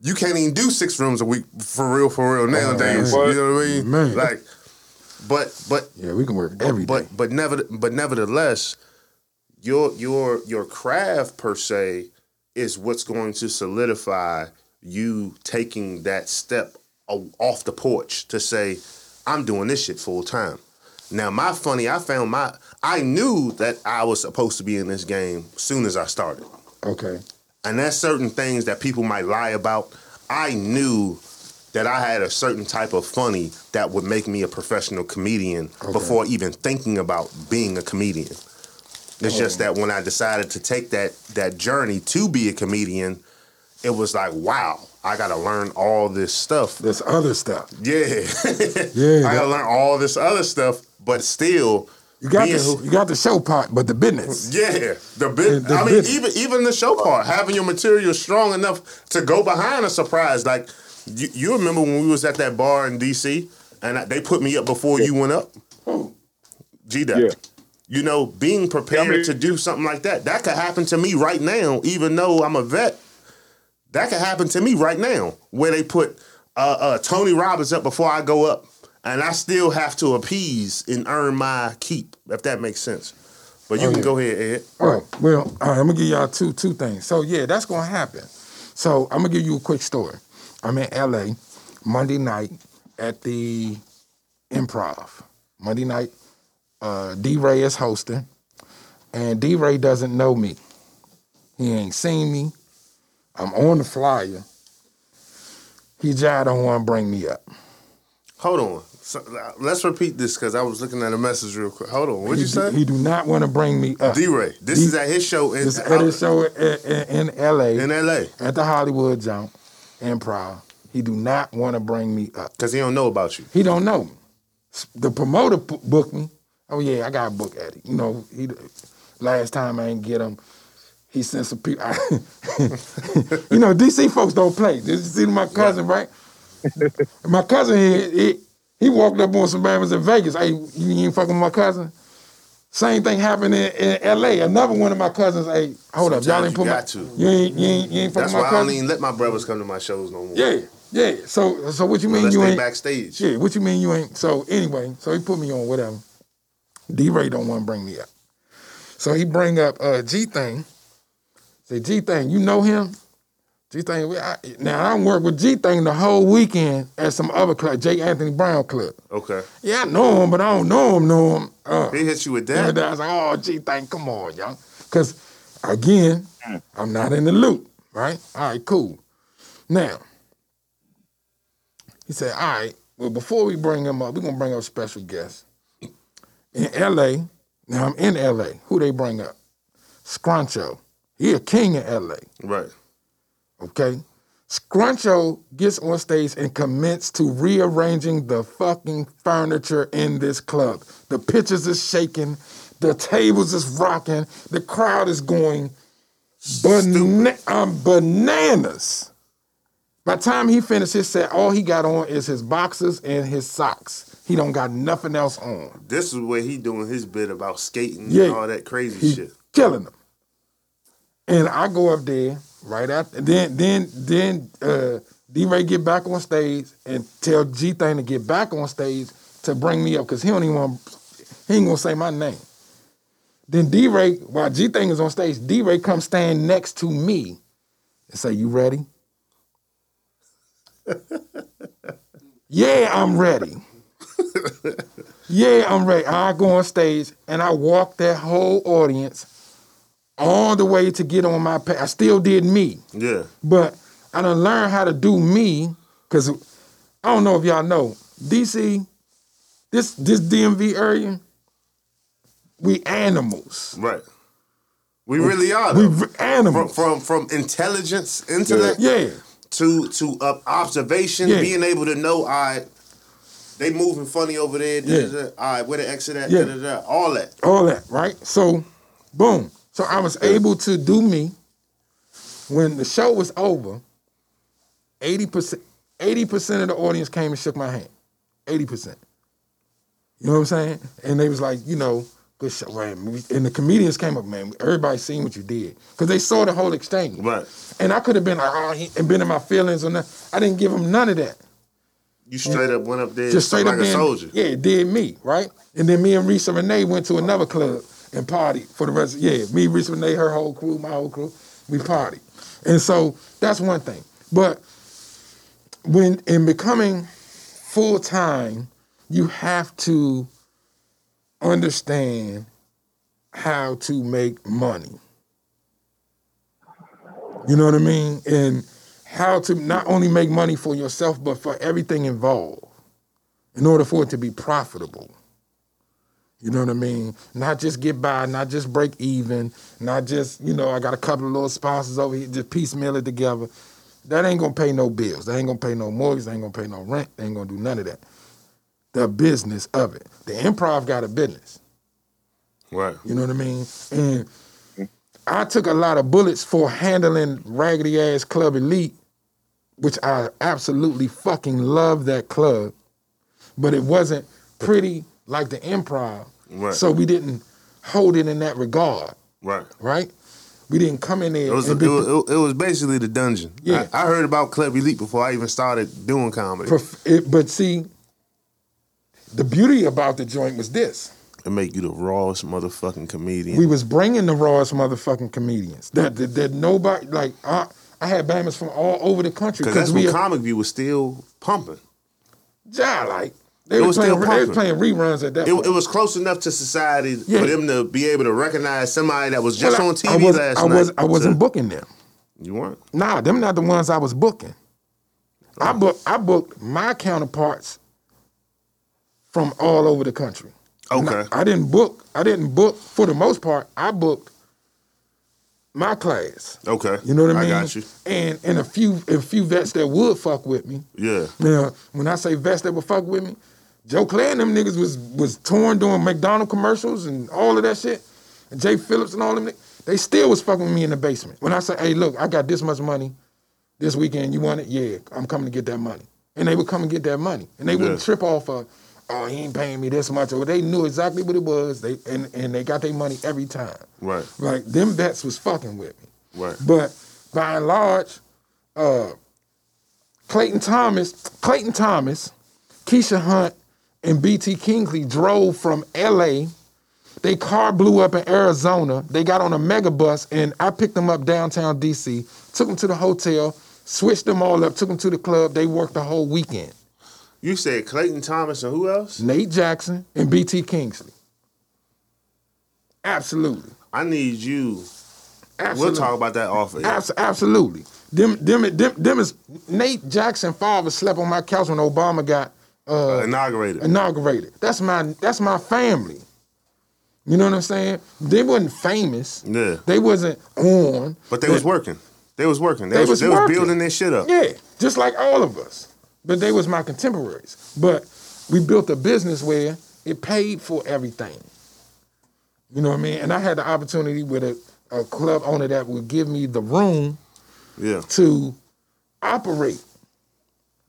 You can't even do six rooms a week for real, for real nowadays. man. you know what I mean? Man. Like, but but Yeah, we can work every day. but but never but nevertheless, your your your craft per se is what's going to solidify you taking that step off the porch to say, I'm doing this shit full time. Now my funny, I found my I knew that I was supposed to be in this game soon as I started. okay. And that's certain things that people might lie about. I knew that I had a certain type of funny that would make me a professional comedian before even thinking about being a comedian. It's just oh. that when I decided to take that that journey to be a comedian, it was like, wow, I got to learn all this stuff. This other stuff. Yeah, Yeah, I gotta learn all this other stuff, but still, You got being- the you got the show part, but the business. yeah, the bit. The I mean, business. even even the show part, having your material strong enough to go behind a surprise. Like you, you remember when we was at that bar in DC, and I- they put me up before you went up. G Dep. Yeah. You know, being prepared Yeah, I mean- to do something like that, that could happen to me right now, even though I'm a vet. That could happen to me right now, where they put uh, uh, Tony Robbins up before I go up, and I still have to appease and earn my keep, if that makes sense. But you Oh, can yeah. go ahead, Ed. All right. Well, all right, I'm gonna give y'all two two things. So yeah, that's gonna happen. So I'm gonna give you a quick story. I'm in LA Monday night at the Improv. Monday night, uh, D Ray is hosting, and D Ray doesn't know me. He ain't seen me. I'm on the flyer. He just don't want to bring me up. Hold on. So, uh, let's repeat this because I was looking at a message real quick. Hold on. What'd he you do, say? He do not want to bring me up. D Ray. This D- is at his show in, This at his show in, in, in LA. in LA at the Hollywood Jump, Improv. He do not want to bring me up. because he don't know about you. He don't know me. The promoter booked me. Oh yeah, I got a book at it. You know, he last time I didn't get him. He sent some people. you know, DC folks don't play. Did you see my cousin, right? my cousin, he, he he walked up on some babies in Vegas. Hey, you ain't fucking with my cousin. Same thing happened in, in L.A. Another one of my cousins. Hey, hold up, y'all Sometimes ain't put my. to. You ain't you ain't you ain't fucking That's why I don't even let my brothers come to my shows no more. Yeah, yeah. So, so what you mean Unless you ain't backstage. Yeah, what you mean you ain't? So anyway, so he put me on whatever. D Ray don't want to bring me up, so he bring up uh, G thing. Say G thing, you know him? G thing. Now I work with G thing the whole weekend at some other club, J. Anthony Brown club. Okay. Yeah, I know him, but I don't know him. Know him? Uh, He hit you with that. I was like, oh, G thing, come on, young. Because again, I'm not in the loop, right? All right, cool. Now, he said, all right, well, before we bring him up, we're going to bring up special guests. In LA, now I'm in LA. Who they bring up? Scruncho. He a king in LA, Right. okay? Scruncho gets on stage and commits to rearranging the fucking furniture in this club. The pictures is shaking, the tables is rocking, the crowd is going bana- um, bananas. By the time he finished his set, all he got on is his boxers and his socks. He don't got nothing else on. This is where he doing his bit about skating Yeah. and all that crazy shit. killing them. And I go up there right after. Then then then uh, D Ray get back on stage and tell G Thing to get back on stage to bring me up because he don't even want. He ain't gonna say my name. Then D Ray, while G Thing is on stage, D Ray comes stand next to me and say, "You ready?" yeah, I'm ready. yeah, I'm ready. I go on stage and I walk that whole audience all the way to get on my path. I still did me, Yeah. but I done learned how to do me because I don't know if y'all know DC, this this DMV area, we animals. Right. We really are. We though. v- From, animals. from from intelligence, intellect, yeah. to to uh, observation, Yeah. being able to know, all right, they moving funny over there. da, Yeah. da, da. All right, where the exit at? Yeah. All that. all that, right? So, boom. So I was able to do me. When the show was over, 80%, 80% of the audience came and shook my hand. 80%. You know what I'm saying? And they was like, you know, good show. Man. And the comedians came up, man, everybody seen what you did. Because they saw the whole exchange. Right. And I could have been like, oh, he, and been in my feelings or nothing. I didn't give them none of that. You straight up went up there Just straight like up a being, soldier. Yeah, it did me, right? And then me and Risa Renee went to another club and partied for the rest. Of, Yeah, me, Risa Renee, her whole crew, my whole crew, we partied. And so that's one thing. But when in becoming full time, you have to understand how to make money. You know what I mean? And how to not only make money for yourself, but for everything involved in order for it to be profitable. You know what I mean? Not just get by, not just break even, not just, you know, I got a couple of little sponsors over here, just piecemeal it together. That ain't gonna pay no bills. That ain't gonna pay no mortgage. That ain't gonna pay no rent. They ain't gonna do none of that. The business of it. The improv got a business. Right. You know what I mean? And I took a lot of bullets for handling raggedy ass Club Elite, which I absolutely fucking love that club, but it wasn't pretty like the improv. Right. So we didn't hold it in that regard, Right. right? We didn't come in there It was, it, and be was, it was basically the dungeon. Yeah. I, I heard about Club Elite before I even started doing comedy. prof- it, but see, the beauty about the joint was this. It make you the rawest motherfucking comedian. we was bringing the rawest motherfucking comedians that that, that nobody like. I, I had bammers from all over the country Because that's we when Comic View was still pumping. yeah, like they was playing still they was playing reruns at that It, point. it was close enough to society Yeah. for them to be able to recognize somebody that was just Well, on TV I, was, last I night. was I wasn't to- booking them. You weren't. Nah, them not the ones I was booking. Oh. I book I booked my counterparts from all over the country. Okay. I didn't book. I didn't book for the most part. I booked my class. Okay. You know what I mean? I got you. And and a few a few vets that would fuck with me. Yeah. Now, when I say vets that would fuck with me, Joe Clair and them niggas was was torn doing McDonald commercials and all of that shit. And Jay Phillips and all them, ni- they still was fucking with me in the basement. When I say, hey, look, I got this much money this weekend. You want it? Yeah, I'm coming to get that money. And they would come and get that money. And they wouldn't trip off of, oh, he ain't paying me this much. Or they knew exactly what it was. They and, and they got their money every time. Right. Like them vets was fucking with me. Right. But by and large, uh, Clayton Thomas, Clayton Thomas, Keisha Hunt, and BT Kingsley drove from LA. They car blew up in Arizona. They got on a mega bus, and I picked them up downtown DC, took them to the hotel, switched them all up, took them to the club. They worked the whole weekend. You said Clayton Thomas and who else? Nate Jackson and BT Kingsley. Absolutely. I need you. Absolutely. We'll talk about that off. Abs- absolutely. Them, them, them, them is Nate Jackson father slept on my couch when Obama got uh, Inaugurated. inaugurated. That's my that's my family. You know what I'm saying? They wasn't famous. Yeah. They wasn't on. But they was working. They was working. They, They was, was they was building their shit up. Yeah, just like all of us. But they was my contemporaries. But we built a business where it paid for everything. You know what I mean? And I had the opportunity with a, a club owner that would give me the room Yeah. to operate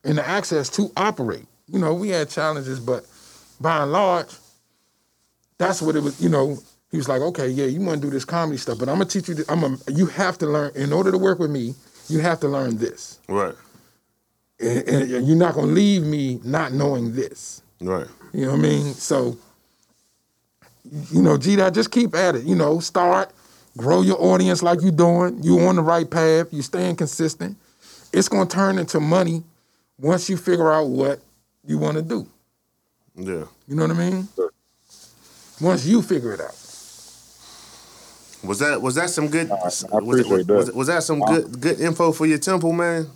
and the access to operate. You know, we had challenges, but by and large, that's what it was. You know, he was like, "Okay, yeah, you want to do this comedy stuff, but I'm gonna teach you. This, I'm a, you have to learn in order to work with me. You have to learn this, Right. and, and you're not gonna leave me not knowing this. Right. You know what I mean? So, you know, G, that just keep at it. You know, start, grow your audience like you're doing. You're on the right path. You're staying consistent. It's gonna turn into money once you figure out what you want to do. Yeah. You know what I mean? Once you figure it out. Was that was that some good? was, appreciate was, that. was, was that some good good info for your temple, man?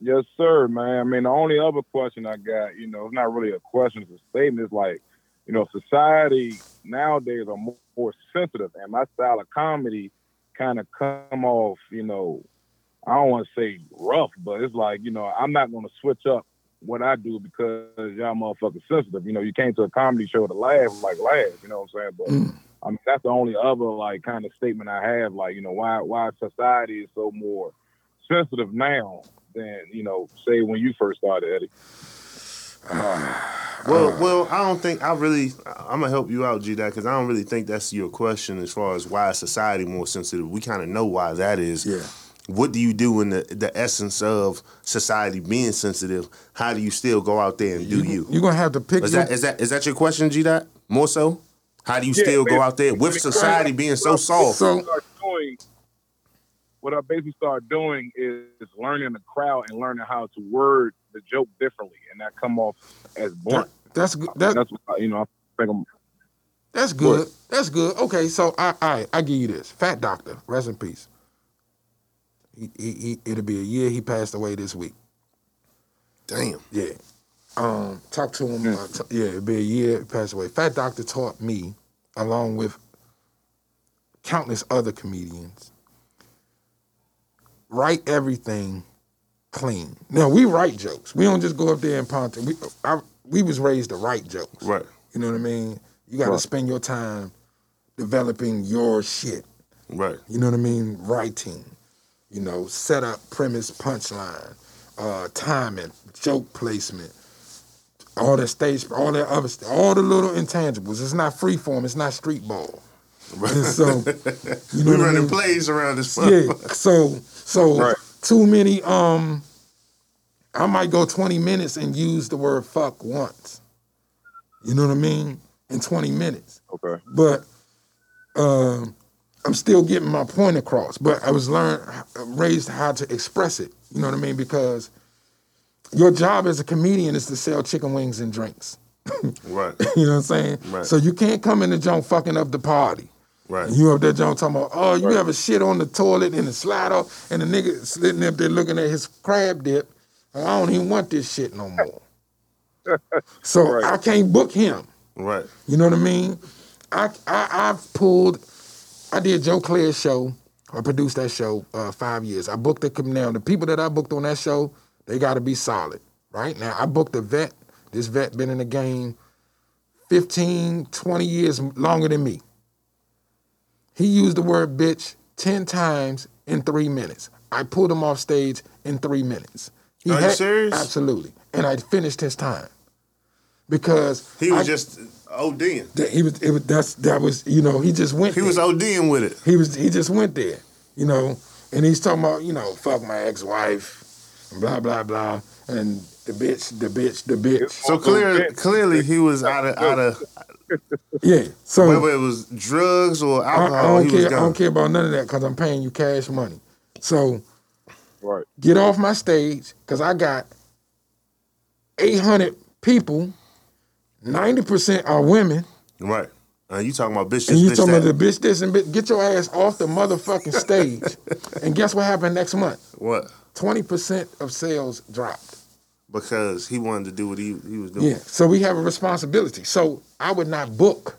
Yes, sir, man. I mean, the only other question I got, you know, it's not really a question, it's a statement. It's like, you know, society nowadays are more, more sensitive, and my style of comedy kind of come off, you know, I don't want to say rough, but it's like you know I'm not going to switch up what I do because y'all motherfuckers sensitive. You know, you came to a comedy show to laugh, like laugh. You know what I'm saying? But Mm. I mean, that's the only other like kind of statement I have. Like, you know, why why society is so more sensitive now than you know, say when you first started, Eddie. Well, well, I don't think I really. I'm gonna help you out, G. That because I don't really think that's your question as far as why is society more sensitive. We kind of know why that is. Yeah. What do you do in the the essence of society being sensitive? How do you still go out there and do you? You're gonna have to pick Is your- that is that is that your question, G. Dot? More so. How do you Yeah, still go out there with society being so soft? So- doing, what I basically start doing is learning the crowd and learning how to word the joke differently, and that come off as blunt. that's good. That, That's what I, you know. I think I'm That's good. That's good. Okay, so I I I give you this. Fat Doctor, rest in peace. He, he, it'll be a year he passed away this week. Damn. Yeah. Um, talk to him. Uh, t- yeah, it'll be a year he passed away. Fat Doctor taught me, along with countless other comedians, write everything clean. Now we write jokes. We don't just go up there and ponte. We I, we was raised to write jokes. Right. You know what I mean? You got to Right. spend your time developing your shit. Right. You know what I mean? Writing. You know, setup, premise, punchline, uh, timing, joke placement, all that stage, all that other stuff, all the little intangibles. It's not free form. It's not street ball. And so, you know We what I running mean? plays around this. Yeah. So, so Right. too many. Um, I might go twenty minutes and use the word fuck once. You know what I mean? In twenty minutes okay. but um, I'm still getting my point across. But I was learned, raised how to express it. You know what I mean? Because your job as a comedian is to sell chicken wings and drinks. Right. You know what I'm saying? Right. So you can't come in the joint fucking up the party. Right. And you up there joint talking about, oh, you have a shit on the toilet and the slide off, and the nigga sitting up there looking at his crab dip. I don't even want this shit no more. so Right. I can't book him. Right. You know what I mean? I I I've pulled. I did Joe Clair's show. I produced that show uh, five years. I booked the now the people that I booked on that show. They got to be solid, right? Now I booked a vet. This vet been in the game 15, 20 years longer than me. He used the word bitch 10 times in three minutes. I pulled him off stage in three minutes. He Are you serious? Absolutely. And I finished his time. Because He was I- just ODing. that he was, it was that's that was you know he just went He was there. ODing with it. he was he just went there you know and he's talking about you know fuck my ex-wife and blah blah blah and the bitch the bitch the bitch So clear, clearly he was out of out of yeah so whether it was drugs or I, I alcohol. don't he care was I don't care about none of that because I'm paying you cash money so Right. get off my stage because I got 800 people 90% are women Right. Uh, you talking about bitch? And you bitch talking about that. the bitch this and bitch, get your ass off the motherfucking stage. and guess what happened next month? what? 20% of sales dropped. Because he wanted to do what he he was doing. Yeah. So we have a responsibility. So I would not book.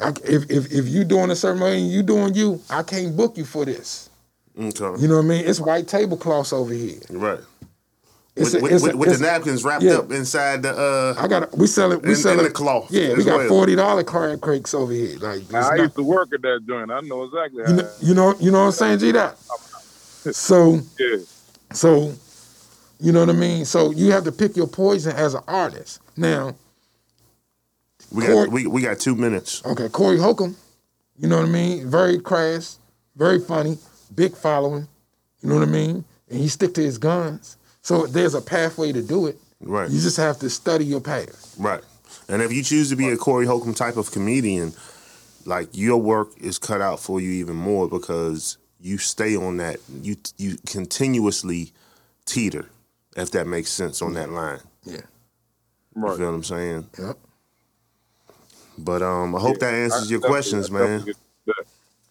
I, if, if if you doing a certain way and you doing you, I can't book you for this. Okay. You know what I mean? It's white tablecloths over here. right. It's with a- with, a- with, with the napkins wrapped yeah. up inside the. uh I got we sell it. We In- sell in it. the cloth Yeah, we got well. forty dollar crab cakes over here. Like it's Now, I not- used to work at that joint. I know exactly you know, you know, you know what I'm saying, G. That. So yeah. So, you know what I mean? So you have to pick your poison as an artist. Now, we Corey- got we, we got two minutes. okay, Corey Holcomb, you know what I mean? Very crass, very funny, big following, you know what I mean? And he stick to his guns. So there's a pathway to do it. Right. You just have to study your path. Right. And if you choose to be a Corey Holcomb type of comedian, like your work is cut out for you even more because you stay on that. You you continuously teeter, if that makes sense on that line. Yeah. Right. You Right. feel what I'm saying? Yep. But um, I hope that answers I your definitely- questions, I man. definitely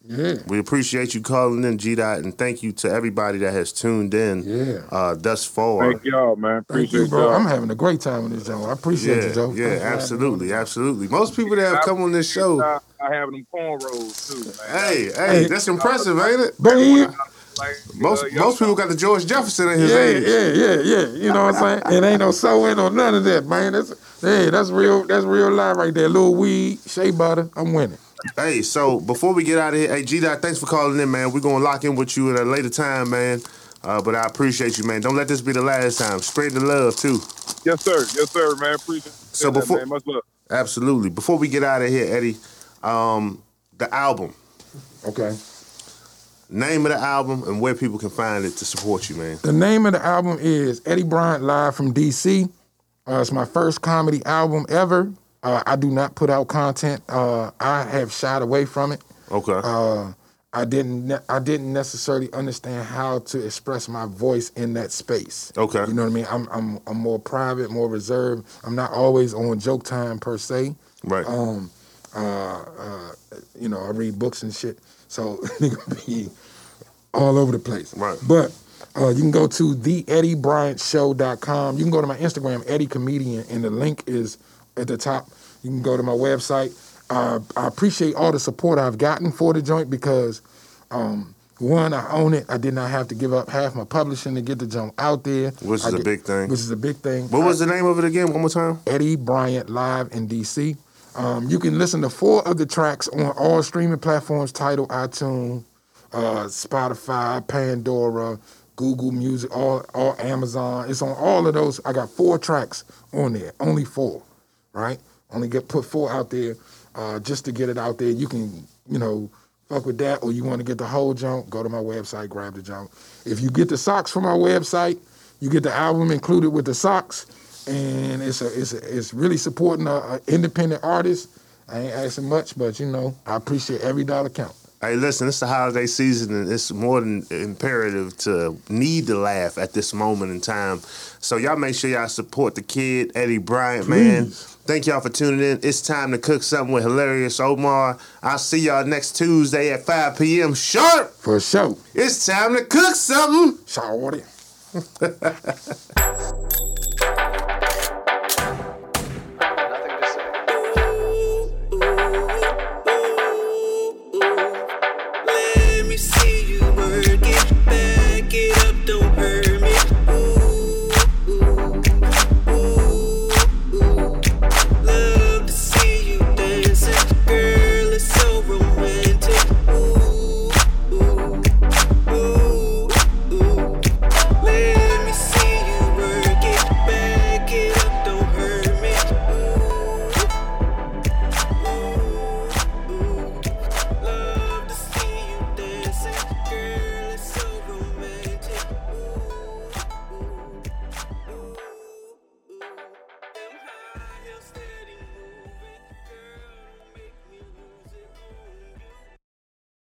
get that. Yeah. We appreciate you calling in, G Dot, and thank you to everybody that has tuned in Yeah. uh, thus far. Thank y'all, man. Thank you, bro. y'all. I'm having a great time with this, Joe. I appreciate Yeah, you, Joe. yeah, Thanks for having absolutely, absolutely. Most people that have come on this show, I, I have them cornrows too, man. hey, hey, Hey. that's impressive, ain't it? Babe. Like, Most uh, y'all most people got the George Jefferson in his Yeah, age. yeah, yeah, yeah. You know what I'm saying? It ain't no sewing or none of that, man. That's hey, that's real. That's real life right there. Little weed, shea butter. I'm winning. Hey, so before we get out of here, hey G Dot, thanks for calling in, man. We're gonna lock in with you at a later time, man. Uh, but I appreciate you, man. Don't let this be the last time. Spread the love too. Yes, sir. Yes, sir, man. Appreciate So that, before- man. Much love. Absolutely. Before we get out of here, Eddie, um, the album, Okay. name of the album, and where people can find it to support you, man. The name of the album is Eddie Bryant Live from DC. Uh, it's my first comedy album ever. Uh, I do not put out content. Uh, I have shied away from it. Okay. Uh, I didn't. Ne- I didn't necessarily understand how to express my voice in that space. Okay. You know what I mean? I'm I'm I'm more private, more reserved. I'm not always on joke time per se. right. Um, uh, uh, you know, I read books and shit, so nigga be all over the place. Right. But uh, you can go to the Eddie Bryant Show.com. You can go to my Instagram, Eddie Comedian, and the link is at the top. You can go to my website. Uh, I appreciate all the support I've gotten for the joint because um, one, I own it. I did not have to give up half my publishing to get the joint out there. Which is I a big thing. Which is a big thing. what was the name of it again? One more time. Eddie Bryant live in DC. Um, you can listen to four of the tracks on all streaming platforms: Tidal, iTunes, uh, Spotify, Pandora, Google Music, all all Amazon. It's on all of those. I got four tracks on there. Only four, right? Only get put four out there uh, just to get it out there. You can, you know, fuck with that, or you want to get the whole junk, go to my website, grab the junk. If you get the socks from our website, you get the album included with the socks, and it's a, it's a, it's really supporting a, a independent artist. I ain't asking much, but you know, I appreciate every dollar count. Hey, listen, it's the holiday season, and it's more than imperative to need to laugh at this moment in time. So y'all make sure y'all support the kid, Eddie Bryant, man. Thank y'all for tuning in. It's time to cook something with hilarious Omar. I'll see y'all next Tuesday at 5 p.m. sharp. For sure. It's time to cook something. Shawty.